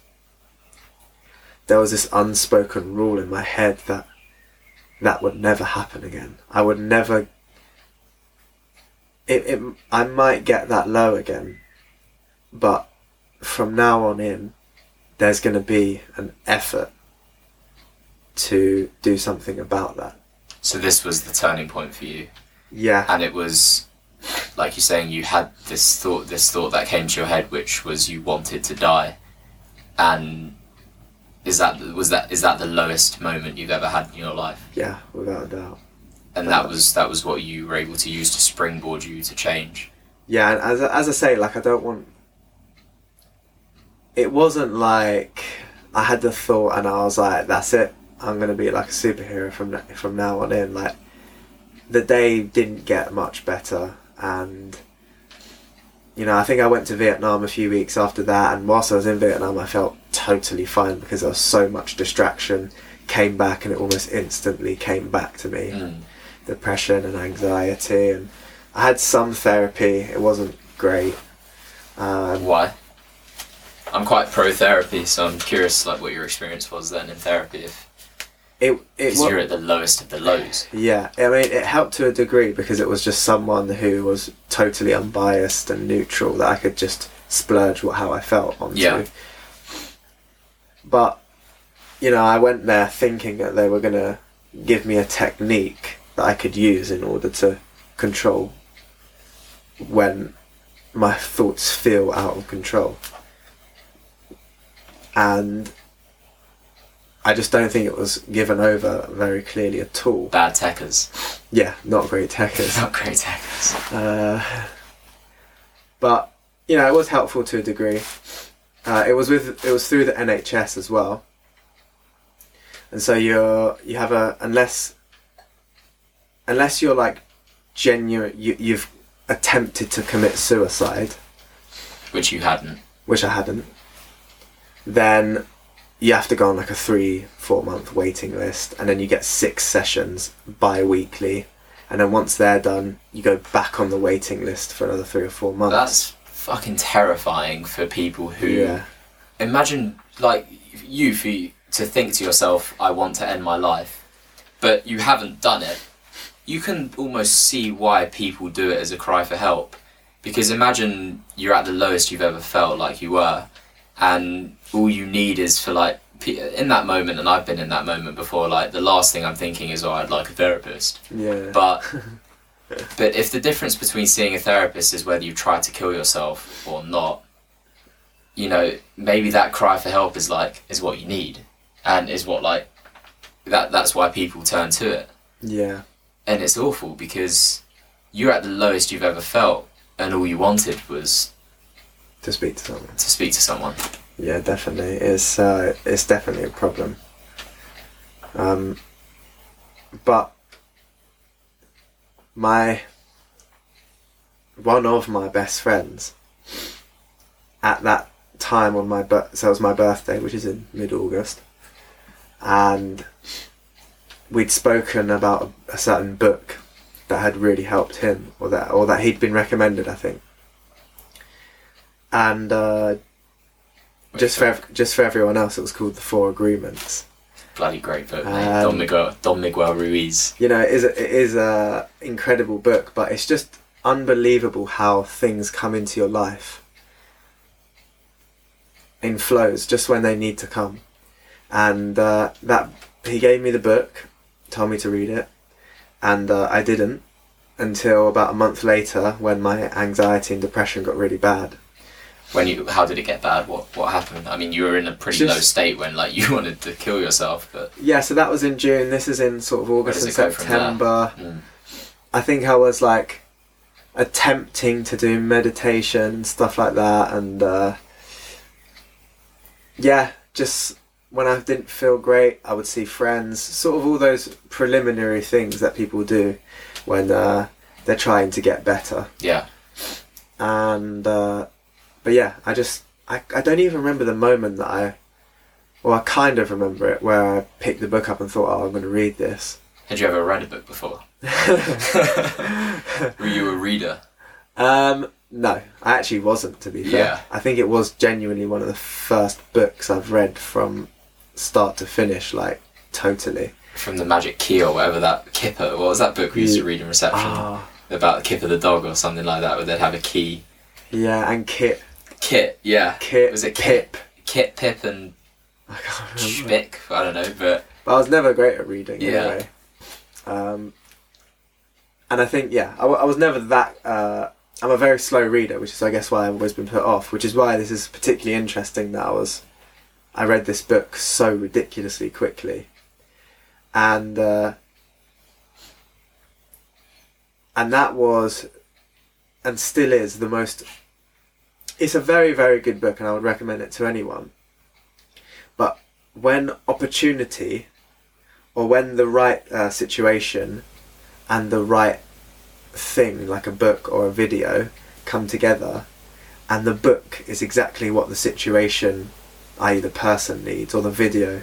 there was this unspoken rule in my head that that would never happen again. I would never. It, it I might get that low again, but from now on in, there's going to be an effort to do something about that. So this was the turning point for you, Yeah, and it was like you're saying you had this thought, this thought that came to your head, which was you wanted to die, and is that was that is that the lowest moment you've ever had in your life? yeah, without a doubt. And that was that was what you were able to use to springboard you to change. Yeah, and as as I say, like I don't want. It wasn't like I had the thought and I was like, "That's it. I'm gonna be like a superhero from from now on in." Like, the day didn't get much better, and you know, I think I went to Vietnam a few weeks after that, and whilst I was in Vietnam, I felt totally fine because there was so much distraction. Came back and it almost instantly came back to me Mm. depression and anxiety and I had some therapy it wasn't great um, Why? I'm quite pro therapy, so I'm curious like what your experience was then in therapy. If it, it because wa- you're at the lowest of the lows. yeah I mean it helped to a degree because it was just someone who was totally unbiased and neutral that I could just splurge what how I felt onto Yeah. but you know I went there thinking that they were gonna give me a technique that I could use in order to control when my thoughts feel out of control. And I just don't think it was given over very clearly at all. Bad techers, Yeah, not great techers. not great techers. Uh, but you know, it was helpful to a degree. Uh, it was with it was through the NHS as well, and so you're you have a unless unless you're like genuine you, you've attempted to commit suicide, Which you hadn't. which I hadn't, then you have to go on like a three four month waiting list, and then you get six sessions bi-weekly. And then once they're done, you go back on the waiting list for another three or four months. That's fucking terrifying for people who yeah. imagine like you for you to think to yourself i want to end my life but you haven't done it you can almost see why people do it as a cry for help because imagine you're at the lowest you've ever felt like you were and all you need is for like in that moment and i've been in that moment before like the last thing i'm thinking is oh i'd like a therapist Yeah. but *laughs* but if the difference between seeing a therapist is whether you try to kill yourself or not, you know, maybe that cry for help is like is what you need, and is what like that that's why people turn to it, Yeah. and it's awful because you're at the lowest you've ever felt, and all you wanted was To speak to someone. to speak to someone. Yeah, definitely. It's uh, it's definitely a problem. Um, but my one of my best friends at that time on my bir- so it was my birthday, which is in mid August, and we'd spoken about a, a certain book that had really helped him, or that or that he'd been recommended, I think. And uh, just for ev- just for everyone else, it was called the Four Agreements. bloody great book. Um, Don Miguel Don Miguel Ruiz. You know, it is a, it is a incredible book, but it's just unbelievable how things come into your life in flows, just when they need to come. And uh, that he gave me the book, told me to read it, and uh, I didn't until about a month later when my anxiety and depression got really bad. When you, how did it get bad? What what happened? I mean, you were in a pretty Just- low state when like *laughs* you wanted to kill yourself, but Yeah, so that was in June. This is in sort of August and it go from there? September. mm, I think I was like attempting to do meditation and stuff like that, and uh, yeah, just when I didn't feel great, I would see friends. Sort of all those preliminary things that people do when uh, they're trying to get better. yeah, And uh, but yeah, I just I, I don't even remember the moment that I. Well, I kind of remember it where I picked the book up and thought, "Oh, I'm going to read this." had you ever read a book before? *laughs* Were you a reader? Um, no, I actually wasn't. To be fair, Yeah. I think it was genuinely one of the first books I've read from start to finish, like totally. From the Magic Key or whatever that Kipper. What was that book we used to read in reception Ah, about Kipper the dog or something like that, where they'd have a key. yeah, and Kit, Kit, yeah. Kit, Was it Pip? Kit, Pip, and I can't. Schmick? I don't know, but But I was never great at reading Yeah. anyway. Um, and I think yeah, I was never that. Uh, I'm a very slow reader, which is I guess why I've always been put off. Which is why this is particularly interesting that I was. I read this book so ridiculously quickly, and uh, and that was, and still is the most. It's a very very good book, and I would recommend it to anyone. But when opportunity or when the right uh, situation and the right thing, like a book or a video, come together, and the book is exactly what the situation, i.e., the person needs, or the video,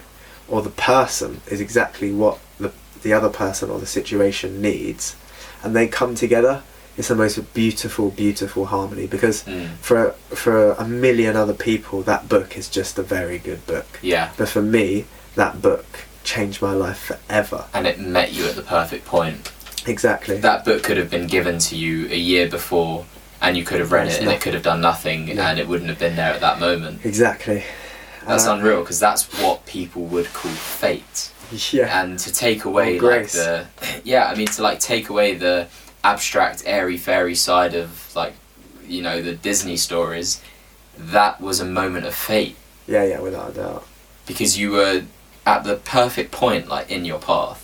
or the person is exactly what the, the other person or the situation needs, and they come together, it's the most beautiful, beautiful harmony because mm, for for a million other people, that book is just a very good book. yeah. But for me, that book changed my life forever. And it met you at the perfect point. Exactly. That book could have been given to you a year before, and you could have read It's it, and it could have done nothing, Yeah. and it wouldn't have been there at that moment. exactly. That's Uh, unreal because that's what people would call fate. Yeah. and to take away like the yeah i mean to like take away the abstract airy fairy side of like you know the disney stories that was a moment of fate Yeah, yeah, without a doubt. because you were at the perfect point like in your path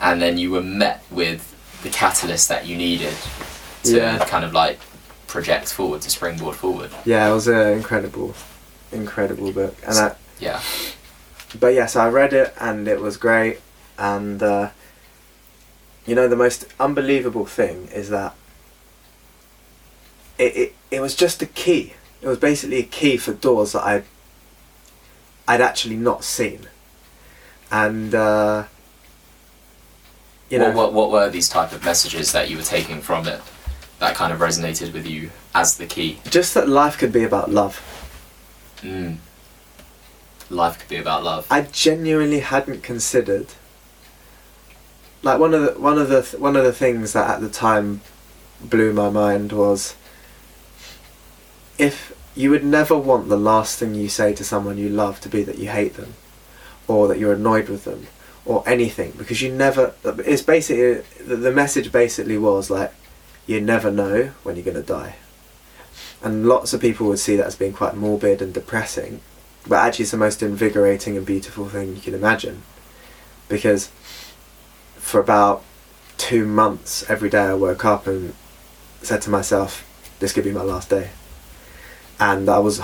and then you were met with the catalyst that you needed to Yeah. kind of like project forward to springboard forward Yeah, it was an incredible, incredible book. And I, yeah but yes, I read it and it was great. And uh, you know, the most unbelievable thing is that it, it it was just a key. It was basically a key for doors that I I'd actually not seen. And uh, you know, what, what, what were these type of messages that you were taking from it that kind of resonated with you as the key just that life could be about love. Mm. Life could be about love. I genuinely hadn't considered. Like one of the one of the th- one of the things that at the time blew my mind was if you would never want the last thing you say to someone you love to be that you hate them or that you're annoyed with them or anything because you never it's basically the, the message basically was like you never know when you're going to die. And lots of people would see that as being quite morbid and depressing but actually it's the most invigorating and beautiful thing you can imagine because for about two months, every day I woke up and said to myself, "This could be my last day," and I was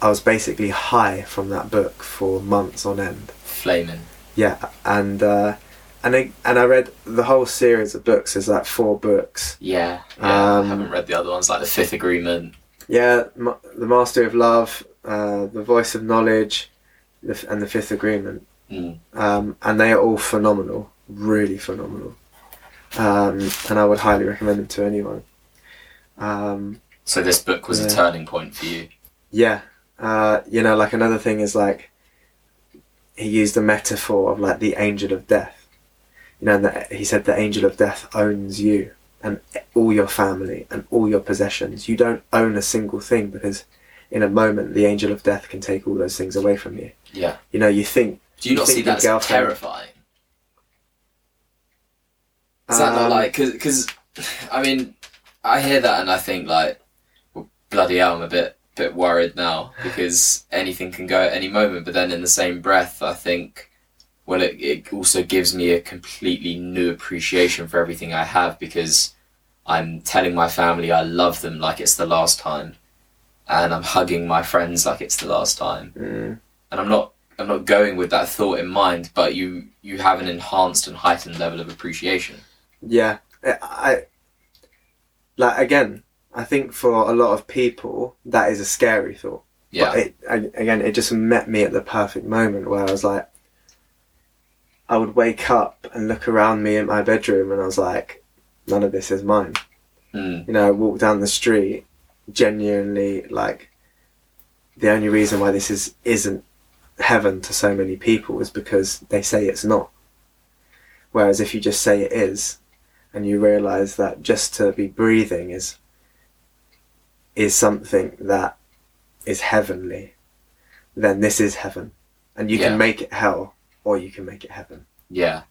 I was basically high from that book for months on end. Flaming. Yeah, and uh, and I, and I read the whole series of books. There's like four books. Yeah. yeah Um, I haven't read the other ones like the Fifth Agreement. Yeah, Ma- the Mastery of Love, uh, the Voice of Knowledge, the, f- and the Fifth Agreement. Mm. um, and they are all phenomenal, really phenomenal. Um, and I would highly recommend them to anyone. Um, So this book was a turning point for you. yeah, uh, you know, like another thing is like he used a metaphor of like the angel of death. You know, and that he said the angel of death owns you and all your family and all your possessions. You don't own a single thing because in a moment the angel of death can take all those things away from you. Yeah. You know, you think Do you, You not see that as terrifying? Is that not um, like because I mean I hear that and I think like well, bloody hell I'm a bit bit worried now because anything can go at any moment. But then in the same breath I think well it, it also gives me a completely new appreciation for everything I have because I'm telling my family I love them like it's the last time. And I'm hugging my friends like it's the last time. Mm, and I'm not I'm not going with that thought in mind, but you you have an enhanced and heightened level of appreciation. Yeah, I, like again. I think for a lot of people that is a scary thought. Yeah, But it, I, again, it just met me at the perfect moment where I was like, I would wake up and look around me in my bedroom, and I was like, none of this is mine. Mm, You know, I walk down the street, genuinely like. The only reason why this is isn't heaven to so many people is because they say it's not. Whereas if you just say it is, and you realise that just to be breathing is is something that is heavenly, then this is heaven, and you Yeah. can make it hell or you can make it heaven. yeah.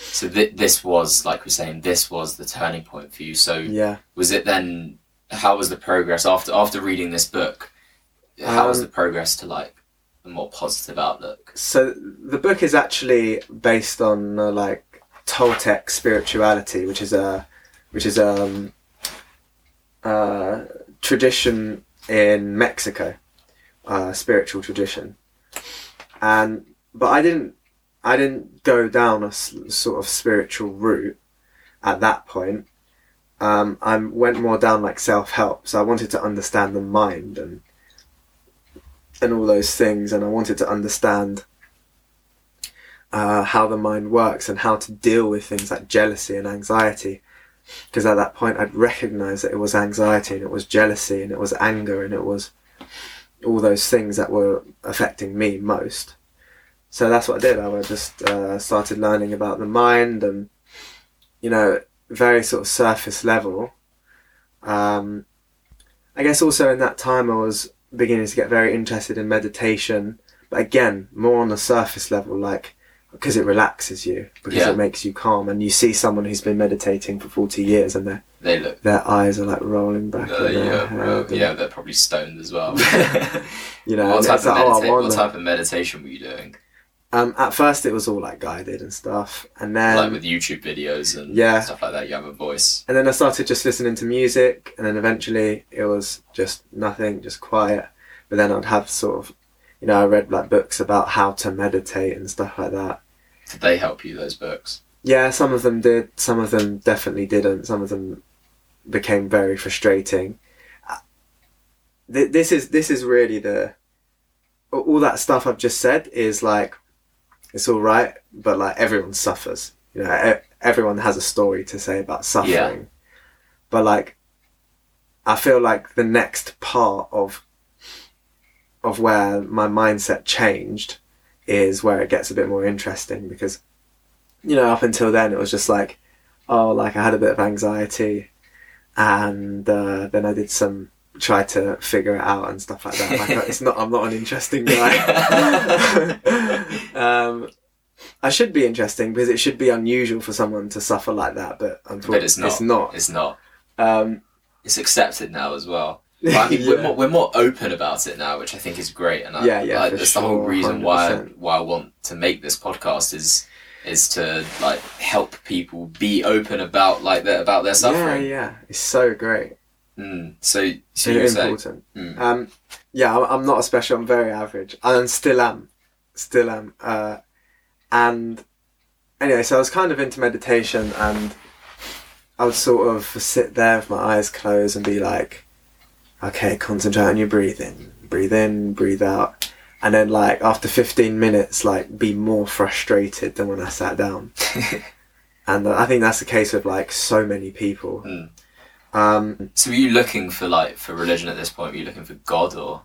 So th- this was like we're saying, this was the turning point for you. So Yeah. was it then? How was the progress after after reading this book? How was Um, the progress to like a more positive outlook? So the book is actually based on uh, like Toltec spirituality, which is a which is um uh, tradition in Mexico, spiritual tradition, and but I didn't I didn't go down a sort of spiritual route at that point. Um, I went more down like self help, so I wanted to understand the mind and and all those things, and I wanted to understand uh, how the mind works and how to deal with things like jealousy and anxiety. Because at that point, I'd recognized that it was anxiety and it was jealousy and it was anger and it was all those things that were affecting me most. So that's what I did. I just uh, started learning about the mind and, you know, very sort of surface level. Um, I guess also in that time I was beginning to get very interested in meditation, but again, more on the surface level, like because it relaxes you, because Yeah. it makes you calm, and you see someone who's been meditating for forty years, and their They look. their eyes are like rolling back. Uh, yeah, head bro. and, yeah, they're probably stoned as well. *laughs* you know, what type of like, oh, medita- want What type of meditation were you doing? Um, at first, it was all like guided and stuff, and then like with YouTube videos and yeah. stuff like that. You have a voice. And then I started just listening to music, and then eventually it was just nothing, just quiet. But then I'd have sort of, you know, I read like books about how to meditate and stuff like that. Did they help you? Those books. Yeah, some of them did, some of them definitely didn't. Some of them became very frustrating. Uh, This is this is really the all that stuff I've just said is like it's all right, but like everyone suffers. You know, everyone has a story to say about suffering. But like, I feel like the next part of of where my mindset changed is where it gets a bit more interesting because you know up until then it was just like oh like I had a bit of anxiety and uh, then I did some try to figure it out and stuff like that like it's not I'm not an interesting guy *laughs* um, I should be interesting because it should be unusual for someone to suffer like that but unfortunately But it's not. it's not It's not. um, It's accepted now as well. But I *laughs* mean, we're, more, we're more open about it now, which I think is great. And I, Yeah, yeah, like, that's the whole reason why 100%. why I want to make this podcast is is to like help people be open about like their about their suffering. yeah, yeah, it's so great. Mm. So, so It's you were saying, important. Mm. Um, yeah, I'm, I'm not a special. I'm very average, and still am, still am. Uh, and anyway, so I was kind of into meditation, and I would sort of sit there with my eyes closed and be like, "Okay, concentrate on your breathing. Breathe in, breathe out." And then, like after 15 minutes, like be more frustrated than when I sat down. *laughs* and I think that's the case with like so many people. Mm. Um, so were you looking for like for religion at this point? Were you looking for God or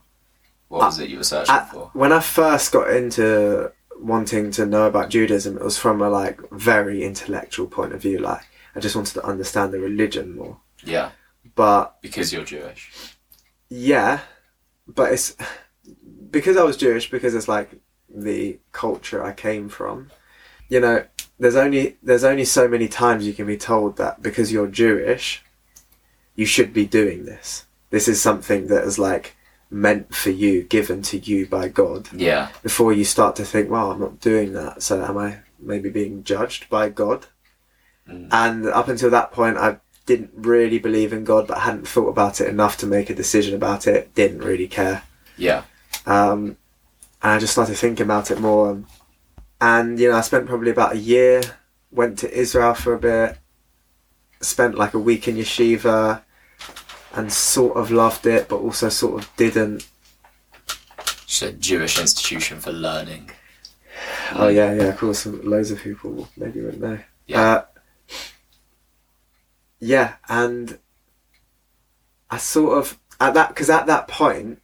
what was it you were searching I- for? when I first got into wanting to know about Judaism, it was from a like very intellectual point of view. Like I just wanted to understand the religion more. Yeah, But because you're Jewish. Yeah, but it's because I was Jewish because it's like the culture I came from. You know, there's only there's only so many times you can be told that because you're Jewish, you should be doing this. This is something that is like meant for you, given to you by God. Yeah, before you start to think, well, I'm not doing that, so am I maybe being judged by God? Mm. And up until that point, I didn't really believe in God, but hadn't thought about it enough to make a decision about it. Didn't really care. yeah, Um, and I just started thinking about it more. And, you know, I spent probably about a year, went to Israel for a bit, spent like a week in yeshiva, and sort of loved it, but also sort of didn't. just a Jewish institution for learning. Oh yeah, yeah. Of course, loads of people maybe wouldn't know. Yeah. Uh, yeah, and I sort of at that because at that point,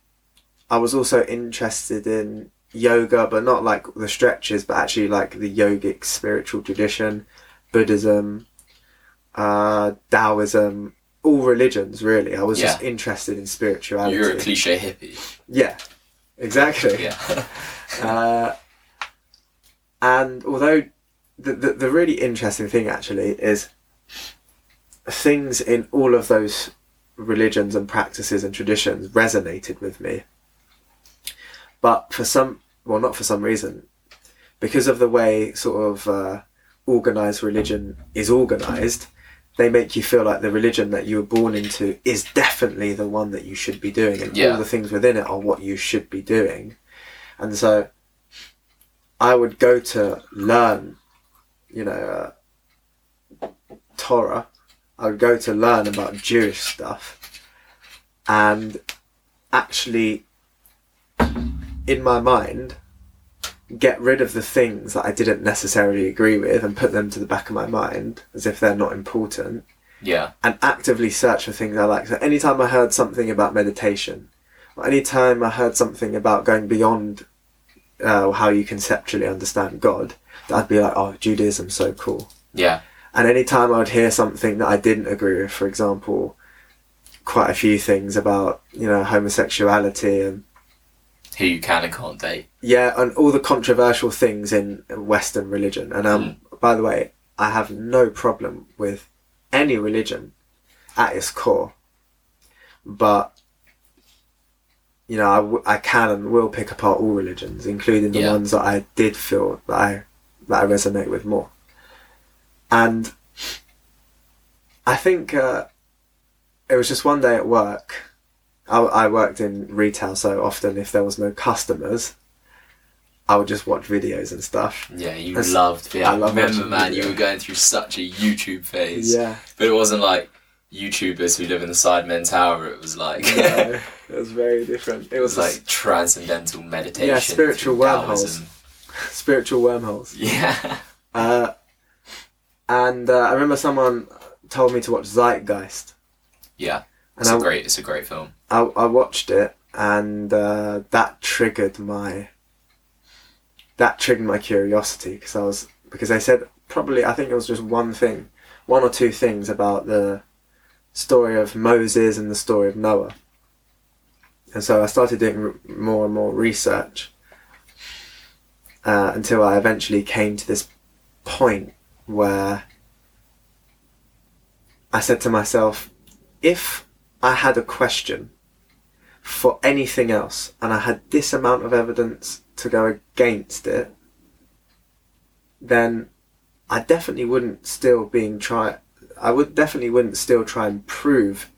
I was also interested in yoga, but not like the stretches, but actually like the yogic spiritual tradition, Buddhism, uh, Taoism, all religions really. I was just interested in spirituality. You're a cliche hippie. yeah, exactly. Yeah, *laughs* Uh, and although the, the the really interesting thing actually is things in all of those religions and practices and traditions resonated with me. But for some, well, not for some reason, because of the way sort of uh, organized religion is organized, they make you feel like the religion that you were born into is definitely the one that you should be doing, and Yeah. all the things within it are what you should be doing. And so I would go to learn, you know, uh, Torah. I would go to learn about Jewish stuff and actually, in my mind, get rid of the things that I didn't necessarily agree with and put them to the back of my mind as if they're not important yeah, and actively search for things I like. So anytime I heard something about meditation, or anytime I heard something about going beyond uh, how you conceptually understand God, I'd be like, oh, Judaism's so cool. yeah, And anytime I would hear something that I didn't agree with, for example, quite a few things about, you know, homosexuality and who you can and can't date. yeah, and all the controversial things in Western religion. And um, by the way, I have no problem with any religion at its core, but you know, I, w- I can and will pick apart all religions, including the Yeah. ones that I did feel that I that I resonate with more. And I think uh, it was just one day at work. I, I worked in retail, so often if there was no customers, I would just watch videos and stuff. Yeah, you loved. Yeah, I remember, man, you were going through such a YouTube phase. Yeah, But it wasn't like YouTubers who live in the Sidemen Tower. It was like no, *laughs* it was very different. It it was was like transcendental meditation. Yeah, spiritual wormholes. Taoism. *laughs* spiritual wormholes. Yeah, Uh, and uh, I remember someone told me to watch Zeitgeist, yeah. and It's I, a great. It's a great film. I, I watched it, and uh, that triggered my that triggered my curiosity because I was because they said probably I think it was just one thing, one or two things about the story of Moses and the story of Noah, and so I started doing more and more research uh, until I eventually came to this point where I said to myself, if I had a question for anything else and I had this amount of evidence to go against it, then I definitely wouldn't still being try. I would definitely wouldn't still try and prove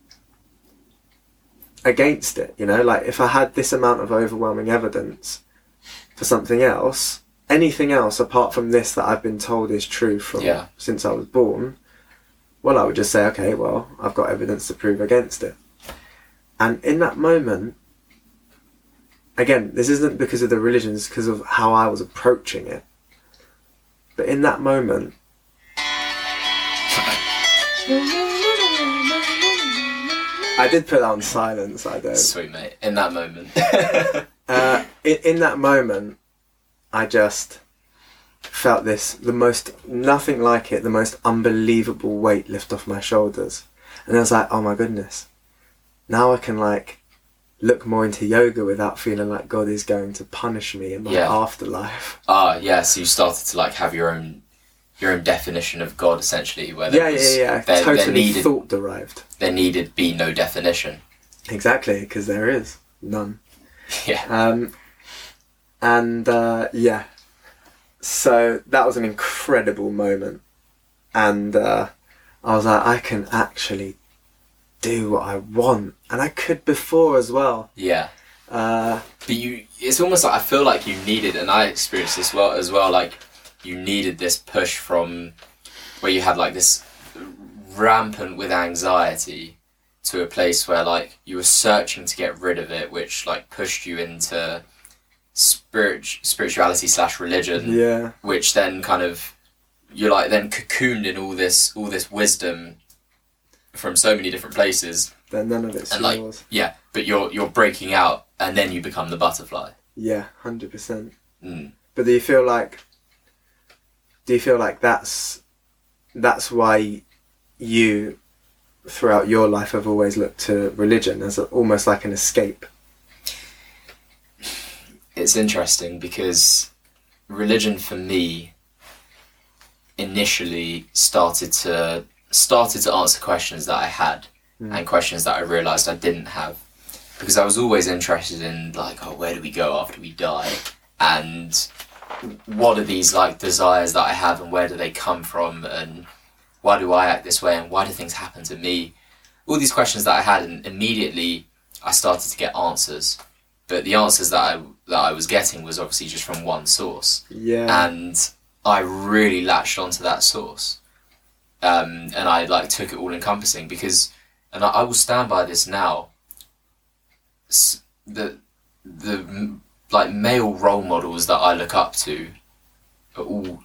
against it. You know, like if I had this amount of overwhelming evidence for something else, anything else apart from this that I've been told is true from Yeah. since I was born, well, I would just say, okay, well, I've got evidence to prove against it. And in that moment, again, this isn't because of the religions, because of how I was approaching it. But in that moment, I did put that on silence. I don't. Sweet mate. In that moment. *laughs* Uh, in, in that moment, I just felt this the most nothing like it, the most unbelievable weight lift off my shoulders, and I was like, oh my goodness, now I can like look more into yoga without feeling like God is going to punish me in my Yeah. afterlife. Ah, yeah. So you started to like have your own, your own definition of God, essentially, where Yeah, there yeah, was, yeah. There, totally there needed thought derived. there needed be no definition. Exactly, because there is none. *laughs* Yeah. Um, and uh, yeah, so that was an incredible moment, and uh, I was like, I can actually do what I want, and I could before as well. Yeah. Uh, But you, it's almost like I feel like you needed, and I experienced this well as well. Like you needed this push from where you had like this rampant with anxiety to a place where like you were searching to get rid of it, which like pushed you into spirit spirituality slash religion, yeah, which then kind of you're like then cocooned in all this all this wisdom from so many different places then none of it's and like yeah but you're you're breaking out and then you become the butterfly Yeah, hundred percent. mm. But do you feel like? Do you feel like that's that's why you, throughout your life, have always looked to religion as a, almost like an escape? It's interesting because religion for me initially started to started to answer questions that I had Mm. and questions that I realized I didn't have. Because I was always interested in like oh where do we go after we die? And what are these like desires that I have and where do they come from? And why do I act this way? And why do things happen to me? All these questions that I had and immediately I started to get answers but the answers that I that I was getting was obviously just from one source Yeah. and I really latched onto that source. Um, and I like took it all encompassing because, and I, I will stand by this now. S- The the like male role models that I look up to are all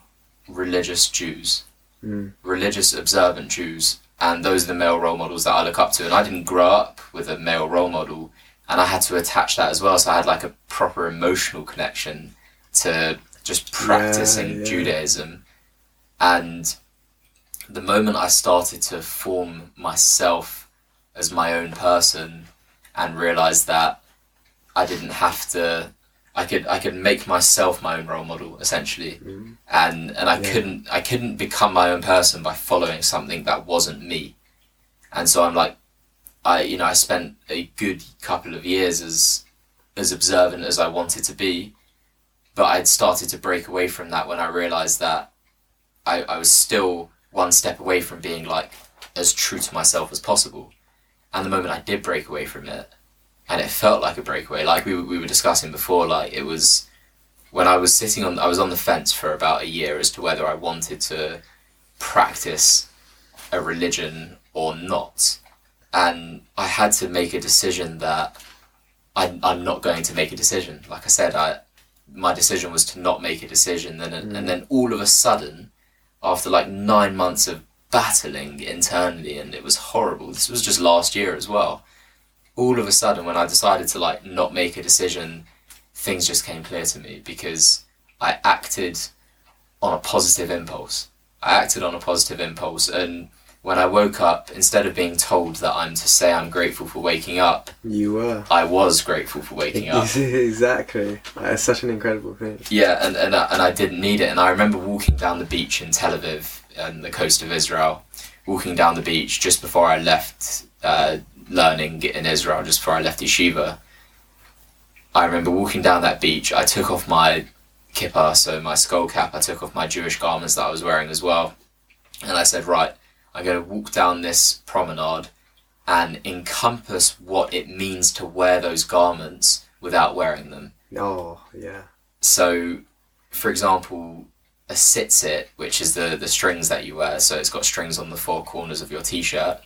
religious Jews, Mm. religious observant Jews, and those are the male role models that I look up to. And I didn't grow up with a male role model, and I had to attach that as well. So I had like a proper emotional connection to just practicing yeah. Judaism. And the moment I started to form myself as my own person and realized that I didn't have to I could I could make myself my own role model essentially Mm. and and I Yeah. couldn't I couldn't become my own person by following something that wasn't me. And so I'm like I you know I spent a good couple of years as as observant as I wanted to be but I'd started to break away from that when I realized that I, I was still one step away from being like as true to myself as possible. And the moment I did break away from it, and it felt like a breakaway, like we, we were discussing before, like it was when I was sitting on, I was on the fence for about a year as to whether I wanted to practice a religion or not. And I had to make a decision that I, I'm not going to make a decision. Like I said, I, my decision was to not make a decision. And, and mm. then all of a sudden after like nine months of battling internally and it was horrible this was just last year as well all of a sudden when i decided to like not make a decision things just came clear to me because i acted on a positive impulse. I acted on a positive impulse and when i woke up instead of being told that i'm to say i'm grateful for waking up You were. i was grateful for waking up *laughs* exactly. It's such an incredible thing. Yeah, and, and, I, and I didn't need it. And I remember walking down the beach in Tel Aviv and the coast of Israel, walking down the beach just before I left uh, learning in Israel, just before I left yeshiva. I remember walking down that beach. I took off my kippah, so my skull cap. I took off my Jewish garments that I was wearing as well, and I said, right, I'm going to walk down this promenade and encompass what it means to wear those garments without wearing them. Oh, yeah. So, for example, a tzitzit, which is the the strings that you wear, so it's got strings on the four corners of your t-shirt.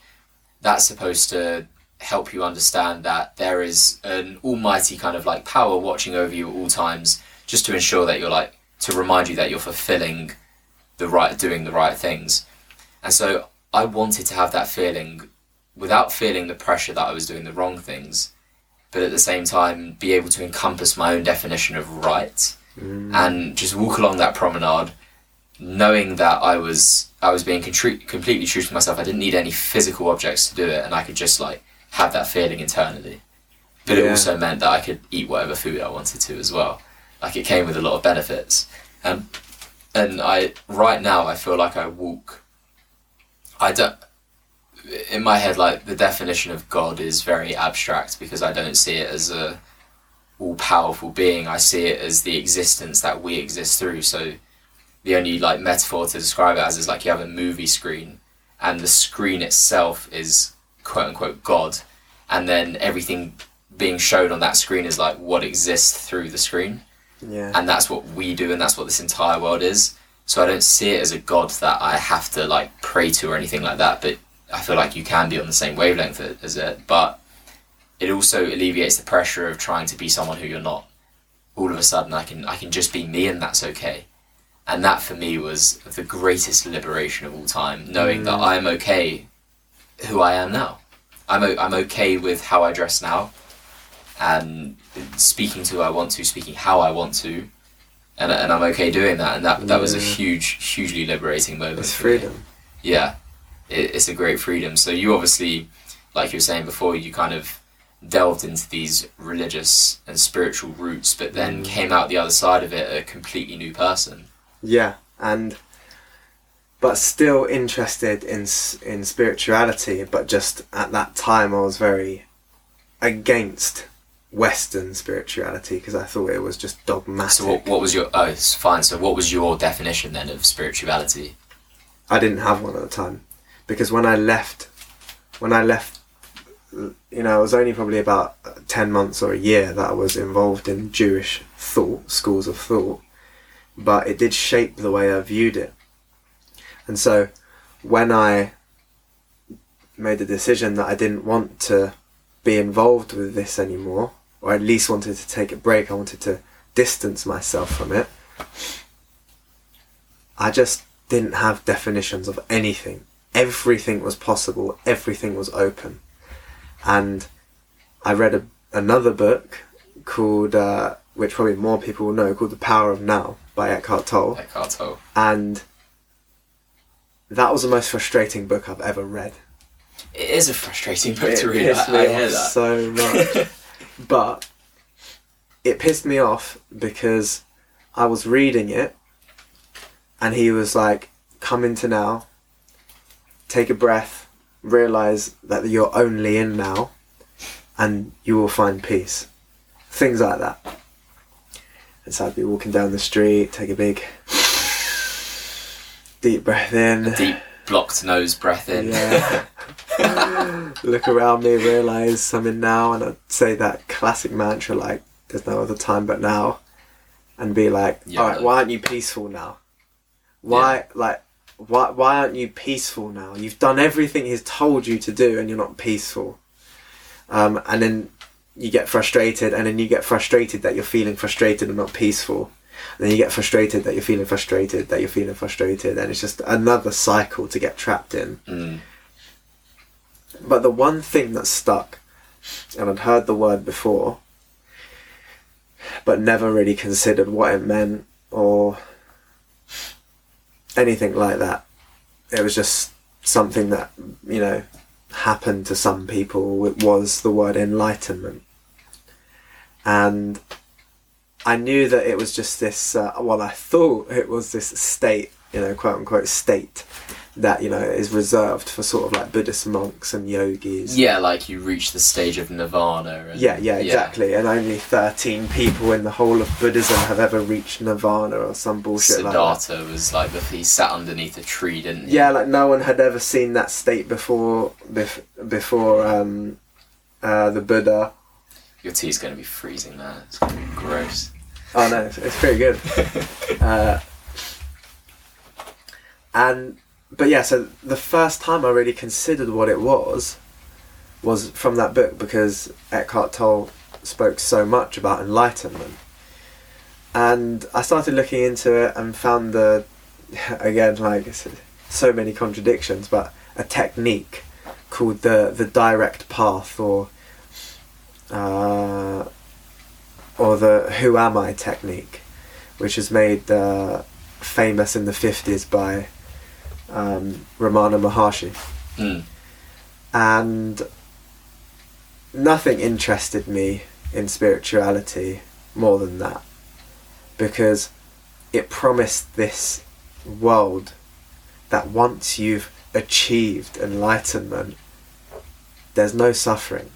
That's supposed to help you understand that there is an almighty kind of like power watching over you at all times, just to ensure that you're like to remind you that you're fulfilling the right, doing the right things. And so I wanted to have that feeling without feeling the pressure that I was doing the wrong things, but at the same time be able to encompass my own definition of right and just walk along that promenade knowing that I was I was being contri- completely true to myself. I didn't need any physical objects to do it, and I could just like have that feeling internally. But it also meant that I could eat whatever food I wanted to as well. Like it came with a lot of benefits. Um, and I right now I feel like I walk. I don't. In my head, like the definition of God is very abstract because I don't see it as a all powerful being. I see it as the existence that we exist through. So the only like metaphor to describe it as is like you have a movie screen and the screen itself is quote unquote God and then everything being shown on that screen is like what exists through the screen Yeah. and that's what we do and that's what this entire world is so i don't see it as a god that i have to like pray to or anything like that but i feel like you can be on the same wavelength as it but it also alleviates the pressure of trying to be someone who you're not. All of a sudden i can i can just be me and that's okay. And that for me was the greatest liberation of all time knowing that mm. i'm okay who i am now. I'm, o- I'm okay with how i dress now and speaking to who I want to, speaking how I want to, and, and I'm okay doing that. And that that was a huge, hugely liberating moment. It's for me. freedom. Yeah, it, it's a great freedom. So you obviously, like you were saying before, you kind of delved into these religious and spiritual roots, but then Mm. came out the other side of it a completely new person. Yeah, and but still interested in in spirituality. But just at that time, I was very against Western spirituality because I thought it was just dogmatic. So what, what was your? Oh, it's fine. So what was your definition then of spirituality? I didn't have one at the time because when I left, when I left, you know, it was only probably about ten months or a year that I was involved in Jewish thought, schools of thought, but it did shape the way I viewed it. And so, when I made the decision that I didn't want to be involved with this anymore, or at least wanted to take a break, I wanted to distance myself from it. I just didn't have definitions of anything. Everything was possible, everything was open. And I read a, another book called, uh, which probably more people will know, called The Power of Now by Eckhart Tolle. Eckhart Tolle. And that was the most frustrating book I've ever read. It is a frustrating book It to read. I, I hear that. so much. *laughs* but it pissed me off because I was reading it and he was like, come into now, take a breath, realize that you're only in now, and you will find peace. Things like that. And so I'd be walking down the street, take a big deep breath in. Deep blocked nose breath in. Yeah. *laughs* Look around me, realize I'm in now, and I'd say that classic mantra like, "There's no other time but now," and be like, Yeah. "All right, why aren't you peaceful now? Why, like, why, why aren't you peaceful now? You've done everything he's told you to do, and you're not peaceful." Um, and then you get frustrated, and then you get frustrated that you're feeling frustrated and not peaceful. Then you get frustrated that you're feeling frustrated, that you're feeling frustrated, and it's just another cycle to get trapped in. Mm. But the one thing that stuck, and I'd heard the word before, but never really considered what it meant or anything like that. It was just something that, you know, happened to some people. It was the word enlightenment. And I knew that it was just this, uh, well, I thought it was this state you know, quote unquote state that you know is reserved for sort of like Buddhist monks and yogis. Yeah, like you reach the stage of nirvana. And, Yeah, yeah, exactly. And only 13 people in the whole of Buddhism have ever reached nirvana or some bullshit like that. Siddhartha was like he sat underneath a tree, didn't he? Yeah, like no one had ever seen that state before bef- before um, uh, the Buddha. Your tea's going to be freezing there. It's going to be gross. Oh no, it's, it's pretty good. *laughs* uh, and but yeah, so the first time I really considered what it was was from that book because Eckhart Tolle spoke so much about enlightenment, and I started looking into it and found the *laughs* again like so many contradictions, but a technique called the the direct path or uh, or the who am I technique, which was made uh, famous in the fifties by um, Ramana Maharshi, Mm. and nothing interested me in spirituality more than that, because it promised this world that once you've achieved enlightenment, there's no suffering,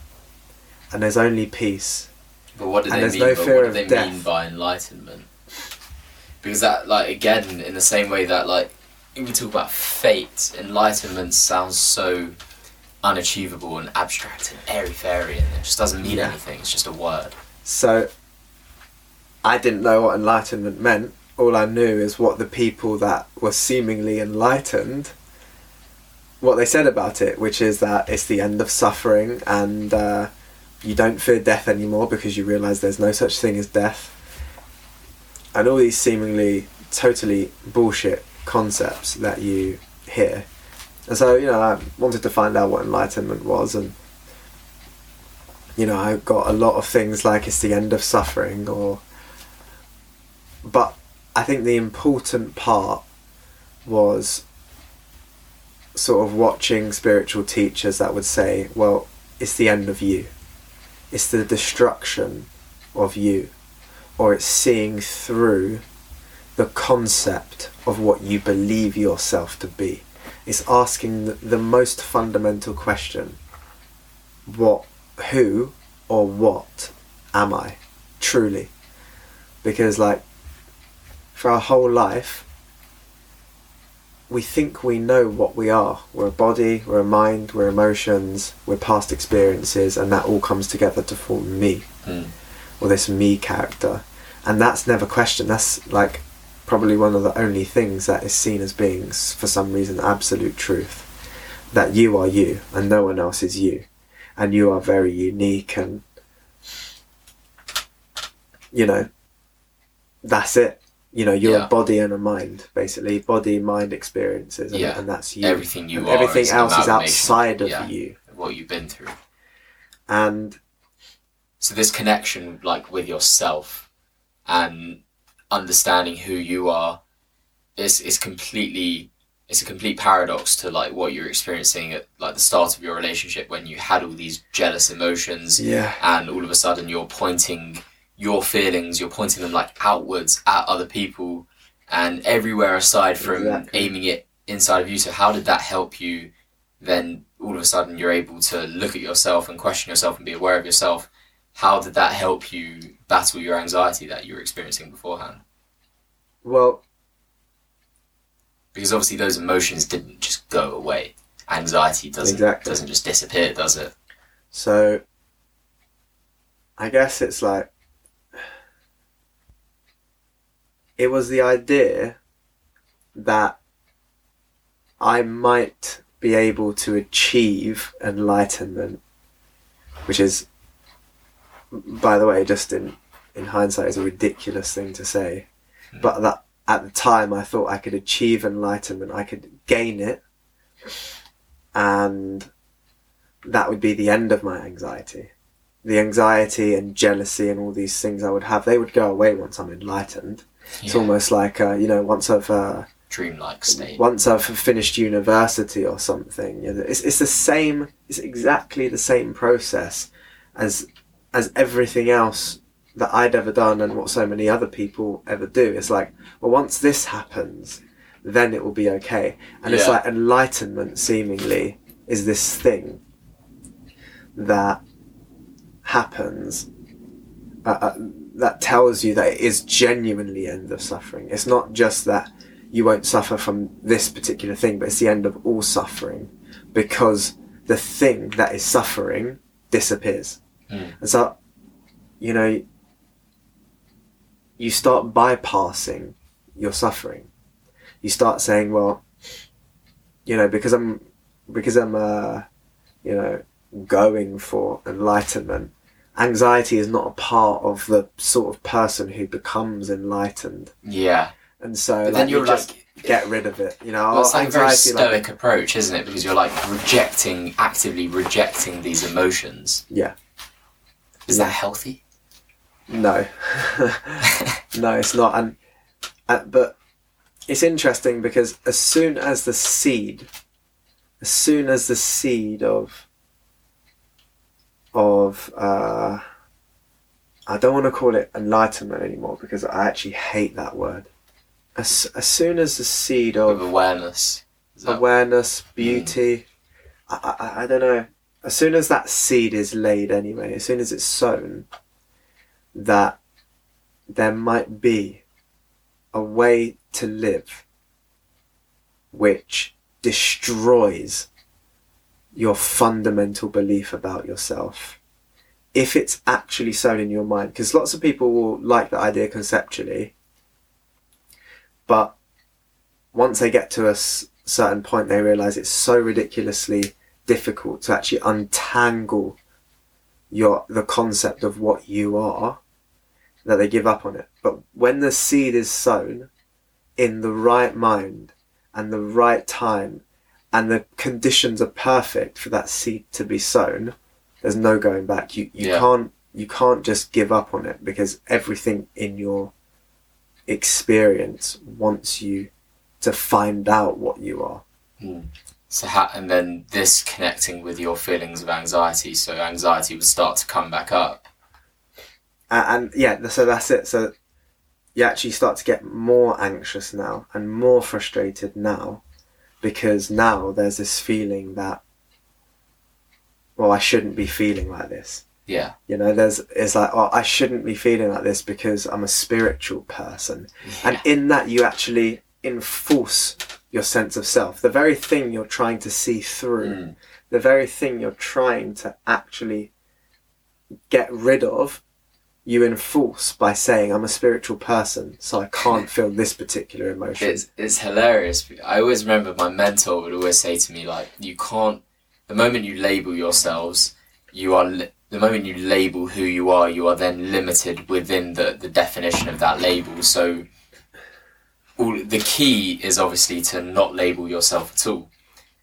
and there's only peace. But what do And they mean? no but fear what do they death. mean by enlightenment? Because that, like, again, in the same way that, like, we talk about fate, enlightenment sounds so unachievable and abstract and airy fairy, and it just doesn't mean Yeah. anything. It's just a word. So I didn't know what enlightenment meant. All I knew is what the people that were seemingly enlightened, what they said about it, which is that it's the end of suffering and uh, you don't fear death anymore because you realize there's no such thing as death. And all these seemingly totally bullshit concepts that you hear. And so, you know, I wanted to find out what enlightenment was and you know, I got a lot of things like it's the end of suffering or but I think the important part was sort of watching spiritual teachers that would say, well, it's the end of you. It's the destruction of you. Or it's seeing through the concept of what you believe yourself to be. It's asking the, the most fundamental question what, who, or what am I truly? Because, like, for our whole life, we think we know what we are. We're a body, we're a mind, we're emotions, we're past experiences, and that all comes together to form me, Mm. or this me character. And that's never questioned. That's like probably one of the only things that is seen as being, for some reason, absolute truth. That you are you, and no one else is you. And you are very unique, and you know, that's it. You know, you're Yeah. a body and a mind, basically. Body, mind experiences, and, Yeah. and that's you. Everything you And are everything else is outside of Yeah. you. What you've been through. And So this connection, like with yourself, and understanding who you are, is is completely. It's a complete paradox to like what you're experiencing at like the start of your relationship when you had all these jealous emotions yeah, and all of a sudden you're pointing your feelings, you're pointing them like outwards at other people and everywhere aside from Exactly. aiming it inside of you. So how did that help you then all of a sudden you're able to look at yourself and question yourself and be aware of yourself? How did that help you battle your anxiety that you were experiencing beforehand? well, Because obviously those emotions didn't just go away. Anxiety doesn't Exactly. doesn't just disappear, does it? So I guess it's like it was the idea that I might be able to achieve enlightenment, which is, by the way, just in, in hindsight, is a ridiculous thing to say. Hmm. But that at the time, I thought I could achieve enlightenment, I could gain it, and that would be the end of my anxiety. The anxiety and jealousy and all these things I would have, they would go away once I'm enlightened. It's almost like, uh, you know, once I've uh, Dreamlike state. once I've finished university or something. You know, it's it's the same. It's exactly the same process as as everything else that I'd ever done and what so many other people ever do. It's like, well, once this happens, then it will be okay. And it's like enlightenment, seemingly, is this thing that happens uh, uh, that tells you that it is genuinely end of suffering. It's not just that you won't suffer from this particular thing, but it's the end of all suffering because the thing that is suffering disappears. Mm. And so, you know, you start bypassing your suffering. You start saying, well, you know, because I'm, because I'm, uh, you know, going for enlightenment, anxiety is not a part of the sort of person who becomes enlightened. Yeah. And so, like, then you you're just like, get rid of it. You know, well, it's like a very anxiety, like- stoic approach, isn't it? Because you're like rejecting, actively rejecting these emotions. yeah, Is Yeah. that healthy? no, *laughs* no, it's not. And uh, but it's interesting because as soon as the seed, as soon as the seed of of uh, I don't want to call it enlightenment anymore because I actually hate that word. As, as soon as the seed Of of awareness. That- awareness, beauty. I, I, I don't know. As soon as that seed is laid, anyway, as soon as it's sown, that there might be a way to live which destroys your fundamental belief about yourself. If it's actually sown in your mind, because lots of people will like the idea conceptually, but once they get to a s- certain point, they realize it's so ridiculously difficult to actually untangle your the concept of what you are that they give up on it. But when the seed is sown in the right mind and the right time, and the conditions are perfect for that seed to be sown, there's no going back. You you Yeah. can't you can't just give up on it because everything in your experience wants you to find out what you are. Hmm. So ha- and then this connecting with your feelings of anxiety, so anxiety would start to come back up. A- and yeah, so that's it. So you actually start to get more anxious now and more frustrated now because now there's this feeling that, well, I shouldn't be feeling like this. Yeah, You know, there's it's like, oh, I shouldn't be feeling like this because I'm a spiritual person, and in that you actually enforce your sense of self. The very thing you're trying to see through, Mm. the very thing you're trying to actually get rid of, you enforce by saying, I'm a spiritual person, so I can't feel this particular emotion. it's it's hilarious. I always remember my mentor would always say to me like, you can't. The moment you label yourselves, you are. Li- the moment you label who you are, you are then limited within the, the definition of that label. So, all, the key is obviously to not label yourself at all.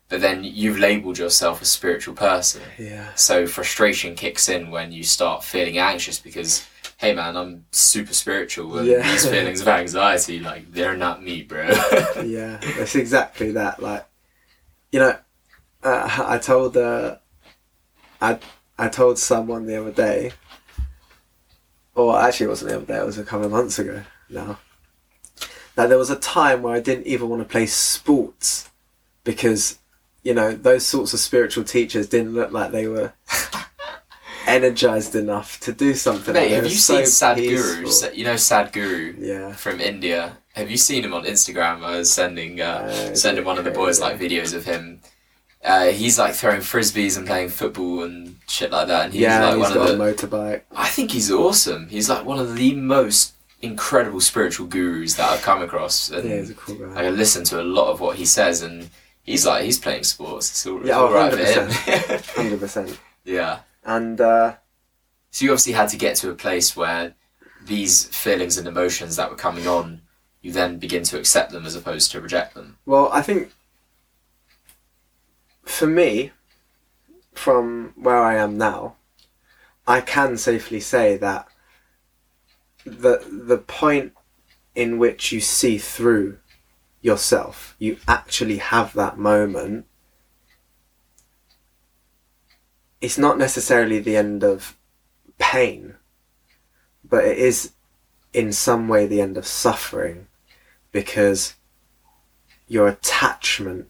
But then you've labeled yourself a spiritual person. yeah. So frustration kicks in when you start feeling anxious because, hey man, I'm super spiritual and Yeah. these feelings of anxiety, like, they're not me, bro. *laughs* yeah, it's exactly that. Like, you know, uh, I told uh, I I told someone the other day, or actually it wasn't the other day. It was a couple of months ago now. That there was a time where I didn't even want to play sports because, you know, those sorts of spiritual teachers didn't look like they were energized enough to do something. Mate, have you so seen Sadhguru? peaceful. Sa- You know Sadhguru Yeah. from India? Have you seen him on Instagram? I was sending uh, Uh, sending one of the boys like videos of him. Uh, he's like throwing frisbees and playing football and shit like that. And he's yeah, like he's one got of the a motorbike. I think he's awesome. He's like one of the most incredible spiritual gurus that I've come across. And Yeah, he's a cool guy. I listen to a lot of what he says, and he's like he's playing sports. It's all, Yeah, it's all oh, right 100%. him. Hundred percent. *laughs* yeah. And uh, So you obviously had to get to a place where these feelings and emotions that were coming on, you then begin to accept them as opposed to reject them. Well, I think for me, from where I am now, I can safely say that the the point in which you see through yourself, you actually have that moment. It's not necessarily the end of pain, but it is in some way the end of suffering because your attachment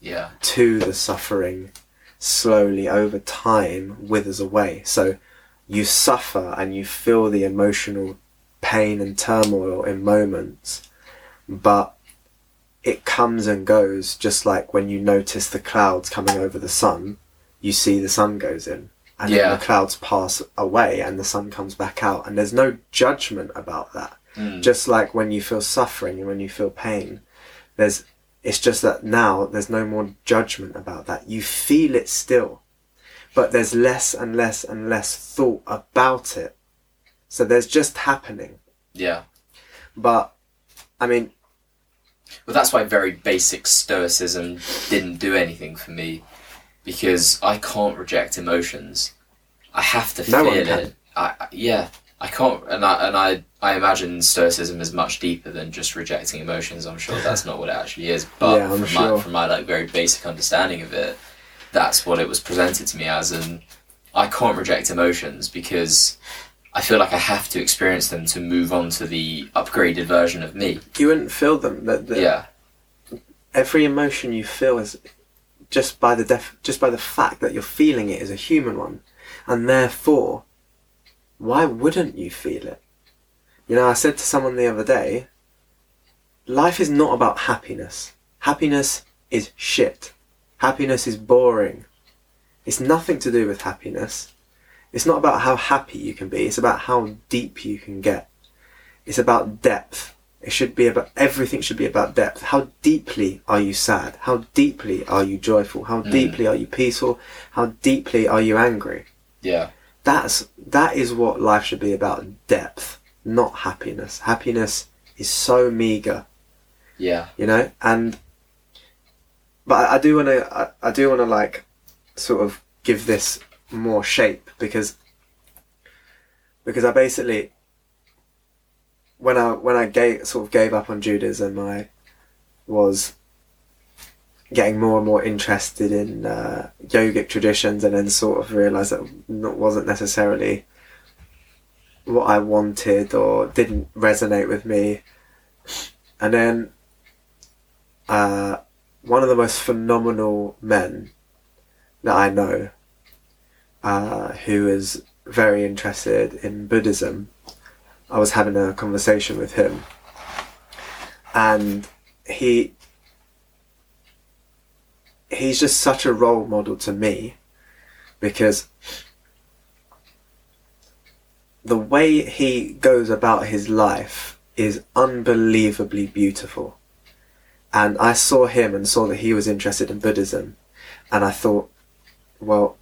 Yeah. to the suffering slowly over time withers away. So you suffer and you feel the emotional pain and turmoil in moments, but it comes and goes just like when you notice the clouds coming over the sun, you see the sun goes in. And Yeah. then the clouds pass away and the sun comes back out. And there's no judgment about that Mm. just like when you feel suffering and when you feel pain there's it's just that now there's no more judgment about that you feel it still but there's less and less and less thought about it so there's just happening Yeah. but i mean Well, that's why very basic stoicism didn't do anything for me because I can't reject emotions. I have to No feel it. I, yeah, I can't, and I and I I imagine stoicism is much deeper than just rejecting emotions. I'm sure that's not what it actually is, but Yeah, from sure. my from my like very basic understanding of it, that's what it was presented to me as, and I can't reject emotions because. I feel like I have to experience them to move on to the upgraded version of me. you wouldn't feel them the, the, Yeah, every emotion you feel is just by the def- just by the fact that you're feeling it is a human one. And therefore why wouldn't you feel it? You know i said to someone the other day life is not about happiness. Happiness is shit. Happiness is boring. It's nothing to do with happiness. It's not about how happy you can be. It's about how deep you can get. It's about depth it should be about everything should be about depth. How deeply are you sad? How deeply are you joyful? How Mm. deeply are you peaceful? How deeply are you angry? yeah, That's that is what life should be about depth, not happiness. Happiness is so meager, yeah. you know? And but I, do want to I, I do want to like sort of give this more shape because because I basically when I when I gave sort of gave up on Judaism, I was getting more and more interested in uh, yogic traditions, and then sort of realised that it wasn't necessarily what I wanted or didn't resonate with me. And then uh, one of the most phenomenal men that I know, uh, who is very interested in Buddhism, I was having a conversation with him, and he he's just such a role model to me because the way he goes about his life is unbelievably beautiful. And I saw him and saw that he was interested in Buddhism, and I thought, well,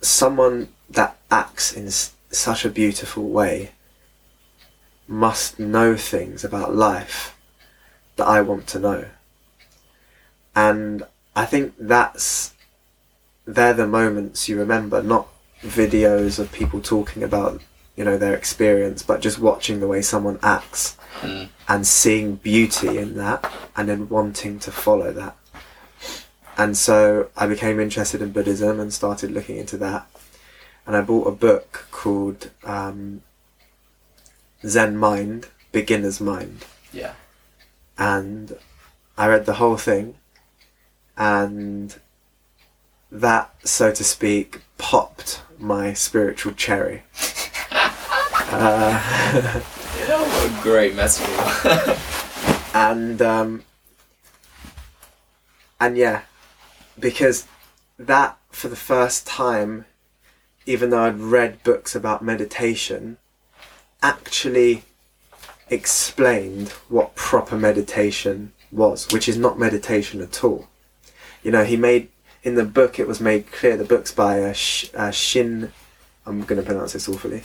someone that acts in such a beautiful way must know things about life that I want to know. And I think that's they're the moments you remember, not videos of people talking about, you know, their experience, but just watching the way someone acts Mm. and seeing beauty in that and then wanting to follow that. And so I became interested in Buddhism and started looking into that. And I bought a book called um, Zen Mind, Beginner's Mind. Yeah. And I read the whole thing. And that, so to speak, popped my spiritual cherry. *laughs* uh, *laughs* what a great metaphor. *laughs* and um, and yeah, because that for the first time, even though I'd read books about meditation, actually explained what proper meditation was, which is not meditation at all. You know, he made in the book it was made clear. The book's by Sh- uh, Shin. I'm going to pronounce this awfully.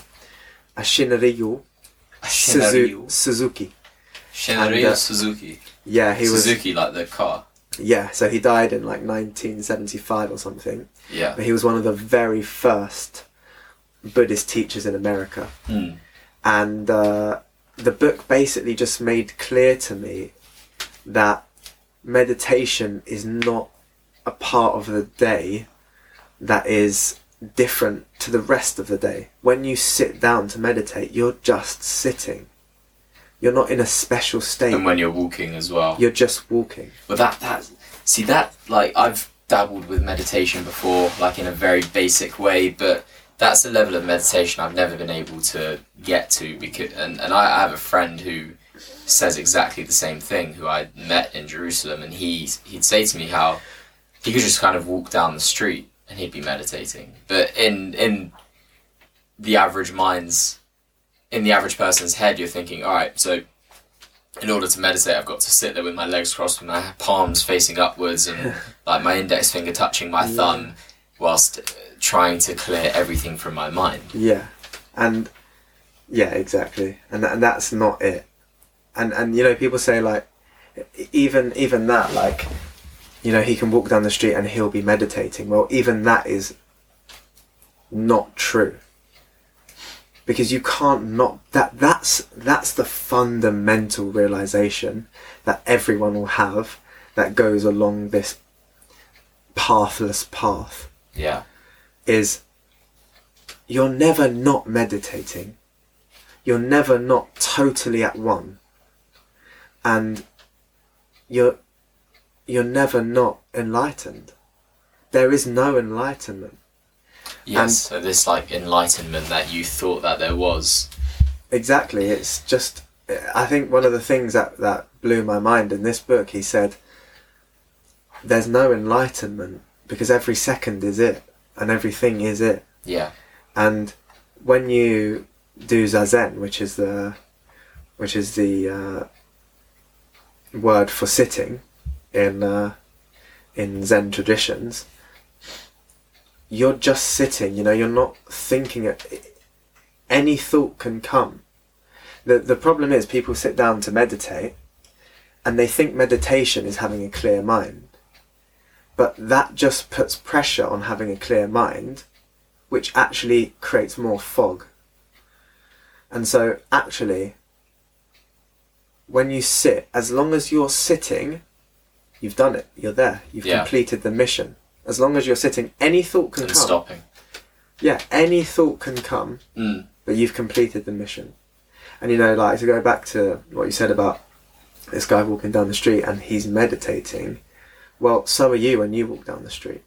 Uh, Shinryu Suzu-. Suzuki. Shinryu uh, Suzuki. Yeah, he was. Suzuki, like the car. Yeah, so he died in like 1975 or something. Yeah. But he was one of the very first Buddhist teachers in America. Mm. And uh, the book basically just made clear to me that meditation is not a part of the day that is different to the rest of the day. When you sit down to meditate, you're just sitting. You're not in a special state. And when you're walking as well. You're just walking. But that that see that like I've dabbled with meditation before, like in a very basic way, but that's the level of meditation I've never been able to get to because and, and I, I have a friend who says exactly the same thing who I met in Jerusalem and he he'd say to me how he could just kind of walk down the street and he'd be meditating. But in in the average mind's in the average person's head you're thinking, Alright, so in order to meditate, I've got to sit there with my legs crossed, with my palms facing upwards, and *laughs* like my index finger touching my thumb, whilst trying to clear everything from my mind. Yeah, and yeah, exactly, and and that's not it. And and you know, people say like, even even that, like, you know, he can walk down the street and he'll be meditating. Well, even that is not true. Because you can't not that that's that's the fundamental realization that everyone will have that goes along this pathless path Yeah, is you're never not meditating. You're never not totally at one. And you're you're never not enlightened. There is no enlightenment. yes. so this like enlightenment that you thought that there was. Exactly. It's just I think one of the things that, that blew my mind in this book, he said there's no enlightenment because every second is it and everything is it. Yeah, and when you do zazen, which is the which is the uh, word for sitting in uh, in Zen traditions, you're just sitting. You know, you're not thinking. Any thought can come. the The problem is people sit down to meditate, and they think meditation is having a clear mind. But that just puts pressure on having a clear mind which actually creates more fog. And so, actually, when you sit, as long as you're sitting, you've done it. You're there. You've Yeah. completed the mission. As long as you're sitting, any thought can and come. stopping. Yeah, any thought can come, Mm. but you've completed the mission. And you know, like to go back to what you said about this guy walking down the street and he's meditating. Well, so are you when you walk down the street.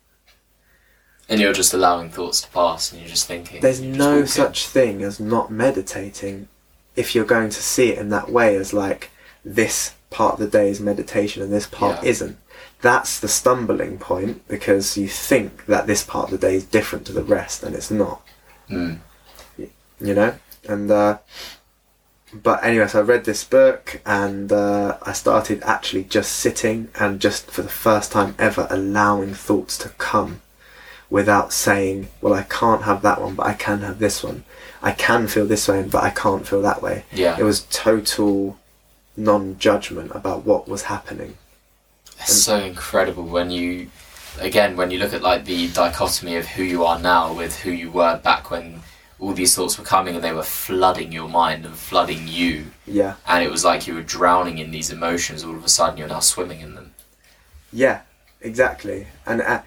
And you're just allowing thoughts to pass, and you're just thinking. There's just no walking. such thing as not meditating if you're going to see it in that way as like this part of the day is meditation and this part Yeah. isn't. That's the stumbling point because you think that this part of the day is different to the rest and it's not, Mm. you know? And, uh, but anyway, so I read this book and uh, I started actually just sitting and just for the first time ever allowing thoughts to come without saying, well, I can't have that one, but I can have this one. I can feel this way, but I can't feel that way. Yeah. It was total non judgment about what was happening. It's so incredible when you, again, when you look at like the dichotomy of who you are now with who you were back when all these thoughts were coming and they were flooding your mind and flooding you, Yeah. and it was like you were drowning in these emotions. All of a sudden, you're now swimming in them. Yeah, exactly. And uh,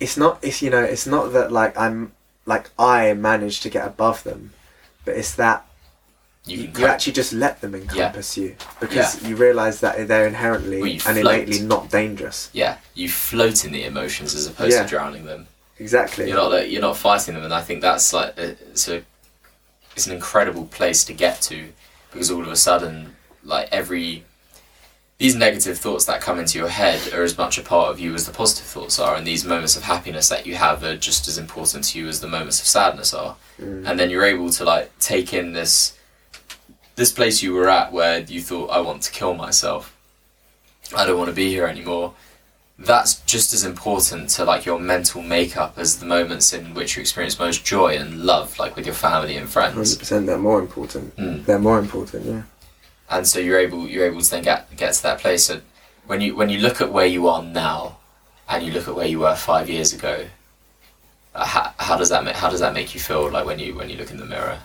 it's not, it's, you know, it's not that like I'm, like I managed to get above them, but it's that You you, you actually just let them encompass you because Yeah. you realize that they're inherently Well, and float. innately not dangerous. yeah, you float in the emotions as opposed Yeah. to drowning them. Exactly. You're not like, you're not fighting them, and I think that's like it's a it's an incredible place to get to because all of a sudden, like every these negative thoughts that come into your head are as much a part of you as the positive thoughts are, and these moments of happiness that you have are just as important to you as the moments of sadness are. Mm. And then you're able to like take in this this place you were at where you thought I want to kill myself. I don't want to be here anymore. That's just as important to like your mental makeup as the moments in which you experience most joy and love, like with your family and friends. Hundred percent. They're more important. Mm. They're more important. Yeah. and so you're able you're able to then get get to that place. So when you when you look at where you are now, and you look at where you were five years ago, uh, how, how does that make how does that make you feel? Like when you when you look in the mirror?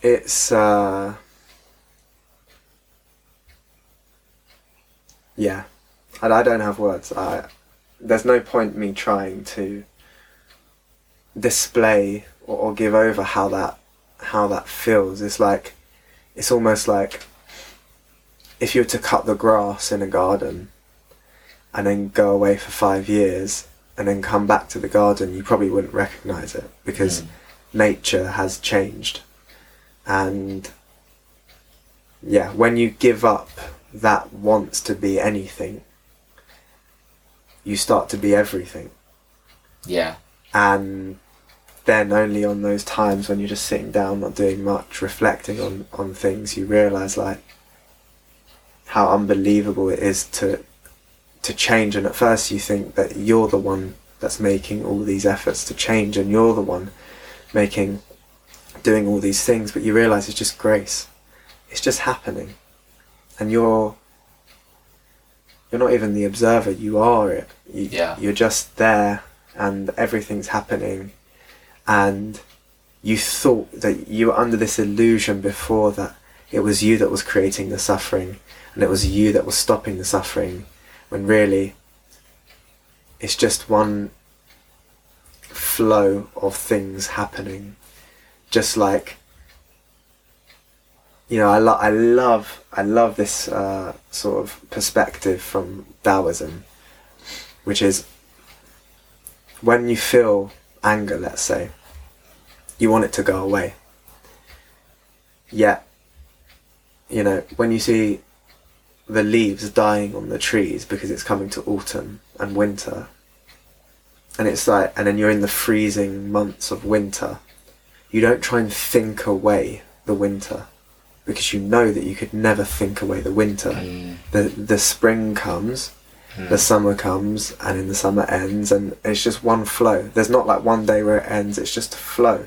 It's uh yeah. And I don't have words. I there's no point me trying to display or, or give over how that how that feels. It's like it's almost like if you were to cut the grass in a garden and then go away for five years and then come back to the garden, you probably wouldn't recognize it because Mm. nature has changed. And yeah, when you give up that wants to be anything, you start to be everything. Yeah. And then only on those times when you're just sitting down, not doing much, reflecting on, on things, you realise like how unbelievable it is to to change and at first you think that you're the one that's making all these efforts to change and you're the one making doing all these things but you realize it's just grace it's just happening and you're you're not even the observer you are it. You, Yeah. you're just there and everything's happening. And you thought that you were under this illusion before that it was you that was creating the suffering and it was you that was stopping the suffering when really it's just one flow of things happening. Just like you know I, lo- I love I love this uh, sort of perspective from Taoism which is when you feel anger let's say you want it to go away. Yet you know when you see the leaves dying on the trees because it's coming to autumn and winter and it's like and then you're in the freezing months of winter you don't try and think away the winter because you know that you could never think away the winter. Mm. the the spring comes the summer comes and in the summer ends and it's just one flow. There's not like one day where it ends it's just a flow.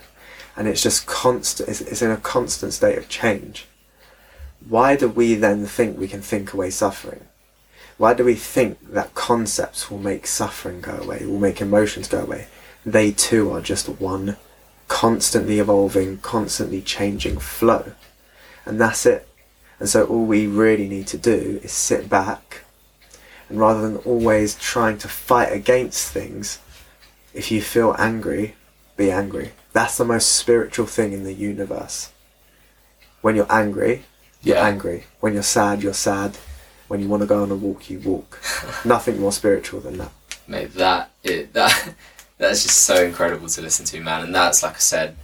And it's just constant it's, it's in a constant state of change. Why do we then think we can think away suffering? Why do we think that concepts will make suffering go away will make emotions go away? They too are just one constantly evolving constantly changing flow and that's it and so all we really need to do is sit back and rather than always trying to fight against things, if you feel angry, be angry. That's the most spiritual thing in the universe. When you're angry, you're Yeah. angry. When you're sad, you're sad. When you want to go on a walk, you walk. *laughs* Nothing more spiritual than that. Mate, that it, that *laughs* that's just so incredible to listen to, man. And that's like I said,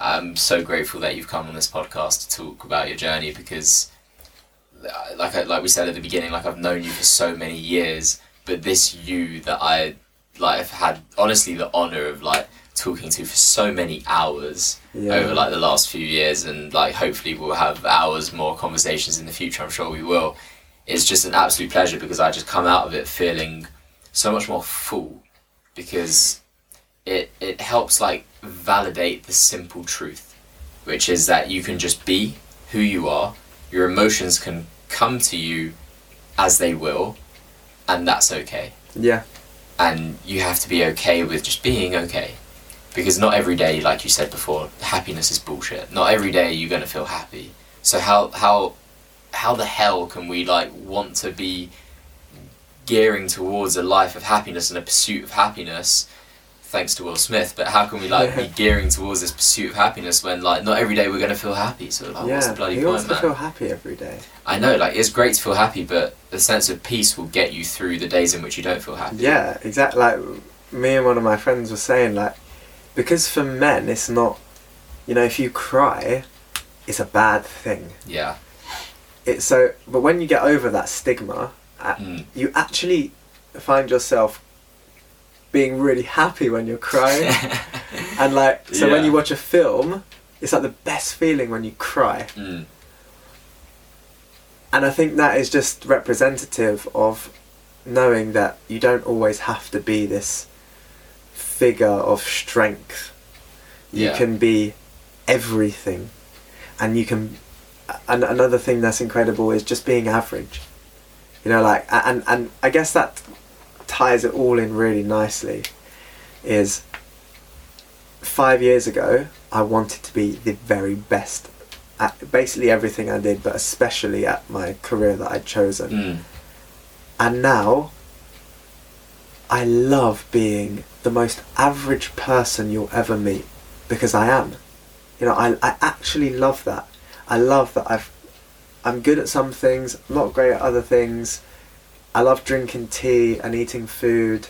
I'm so grateful that you've come on this podcast to talk about your journey because, like I, like we said at the beginning, like I've known you for so many years, but this you that I like have had honestly the honor of like talking to for so many hours Yeah. over like the last few years, and like hopefully we'll have hours more conversations in the future. I'm sure we will. It's just an absolute pleasure because I just come out of it feeling so much more full because it it helps like validate the simple truth which is that you can just be who you are your emotions can come to you as they will and that's okay. Yeah, and you have to be okay with just being okay. Because not every day like you said before happiness is bullshit. Not every day you're going to feel happy. So how how how the hell can we like want to be gearing towards a life of happiness and a pursuit of happiness thanks to Will Smith but how can we like be *laughs* gearing towards this pursuit of happiness when like not every day we're going to feel happy so like what's yeah. the bloody point wants to man feel happy every day. I know like it's great to feel happy but the sense of peace will get you through the days in which you don't feel happy Yeah, exactly. Like me and one of my friends were saying, like, because for men, it's not, you know, if you cry, it's a bad thing. yeah It's so, but when you get over that stigma, Mm. you actually find yourself being really happy when you're crying. *laughs* and like, so when you watch a film, it's like the best feeling when you cry. Mm. And I think that is just representative of knowing that you don't always have to be this figure of strength. You Yeah. can be everything. And you can. And another thing that's incredible is just being average. You know, like, and, and I guess that ties it all in really nicely. Is five years ago, I wanted to be the very best at basically everything I did, but especially at my career that I'd chosen. Mm. And now, I love being the most average person you'll ever meet because I am. You know, I, I actually love that. I love that I've I'm good at some things, I'm not great at other things. I love drinking tea and eating food,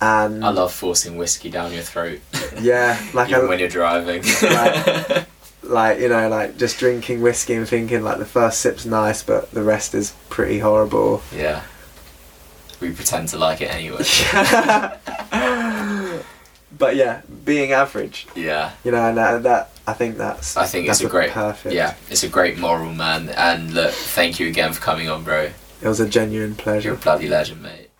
and I love forcing whiskey down your throat, yeah, like *laughs* even I, when you're driving. Right. *laughs* like you know like just drinking whiskey and thinking like the first sip's nice but the rest is pretty horrible yeah. We pretend to like it anyway. *laughs* but yeah being average Yeah. you know and that, that i think that's I think that's it's a great, perfect yeah, it's a great moral man. And look, thank you again for coming on, bro. It was a genuine pleasure You're a bloody legend, mate.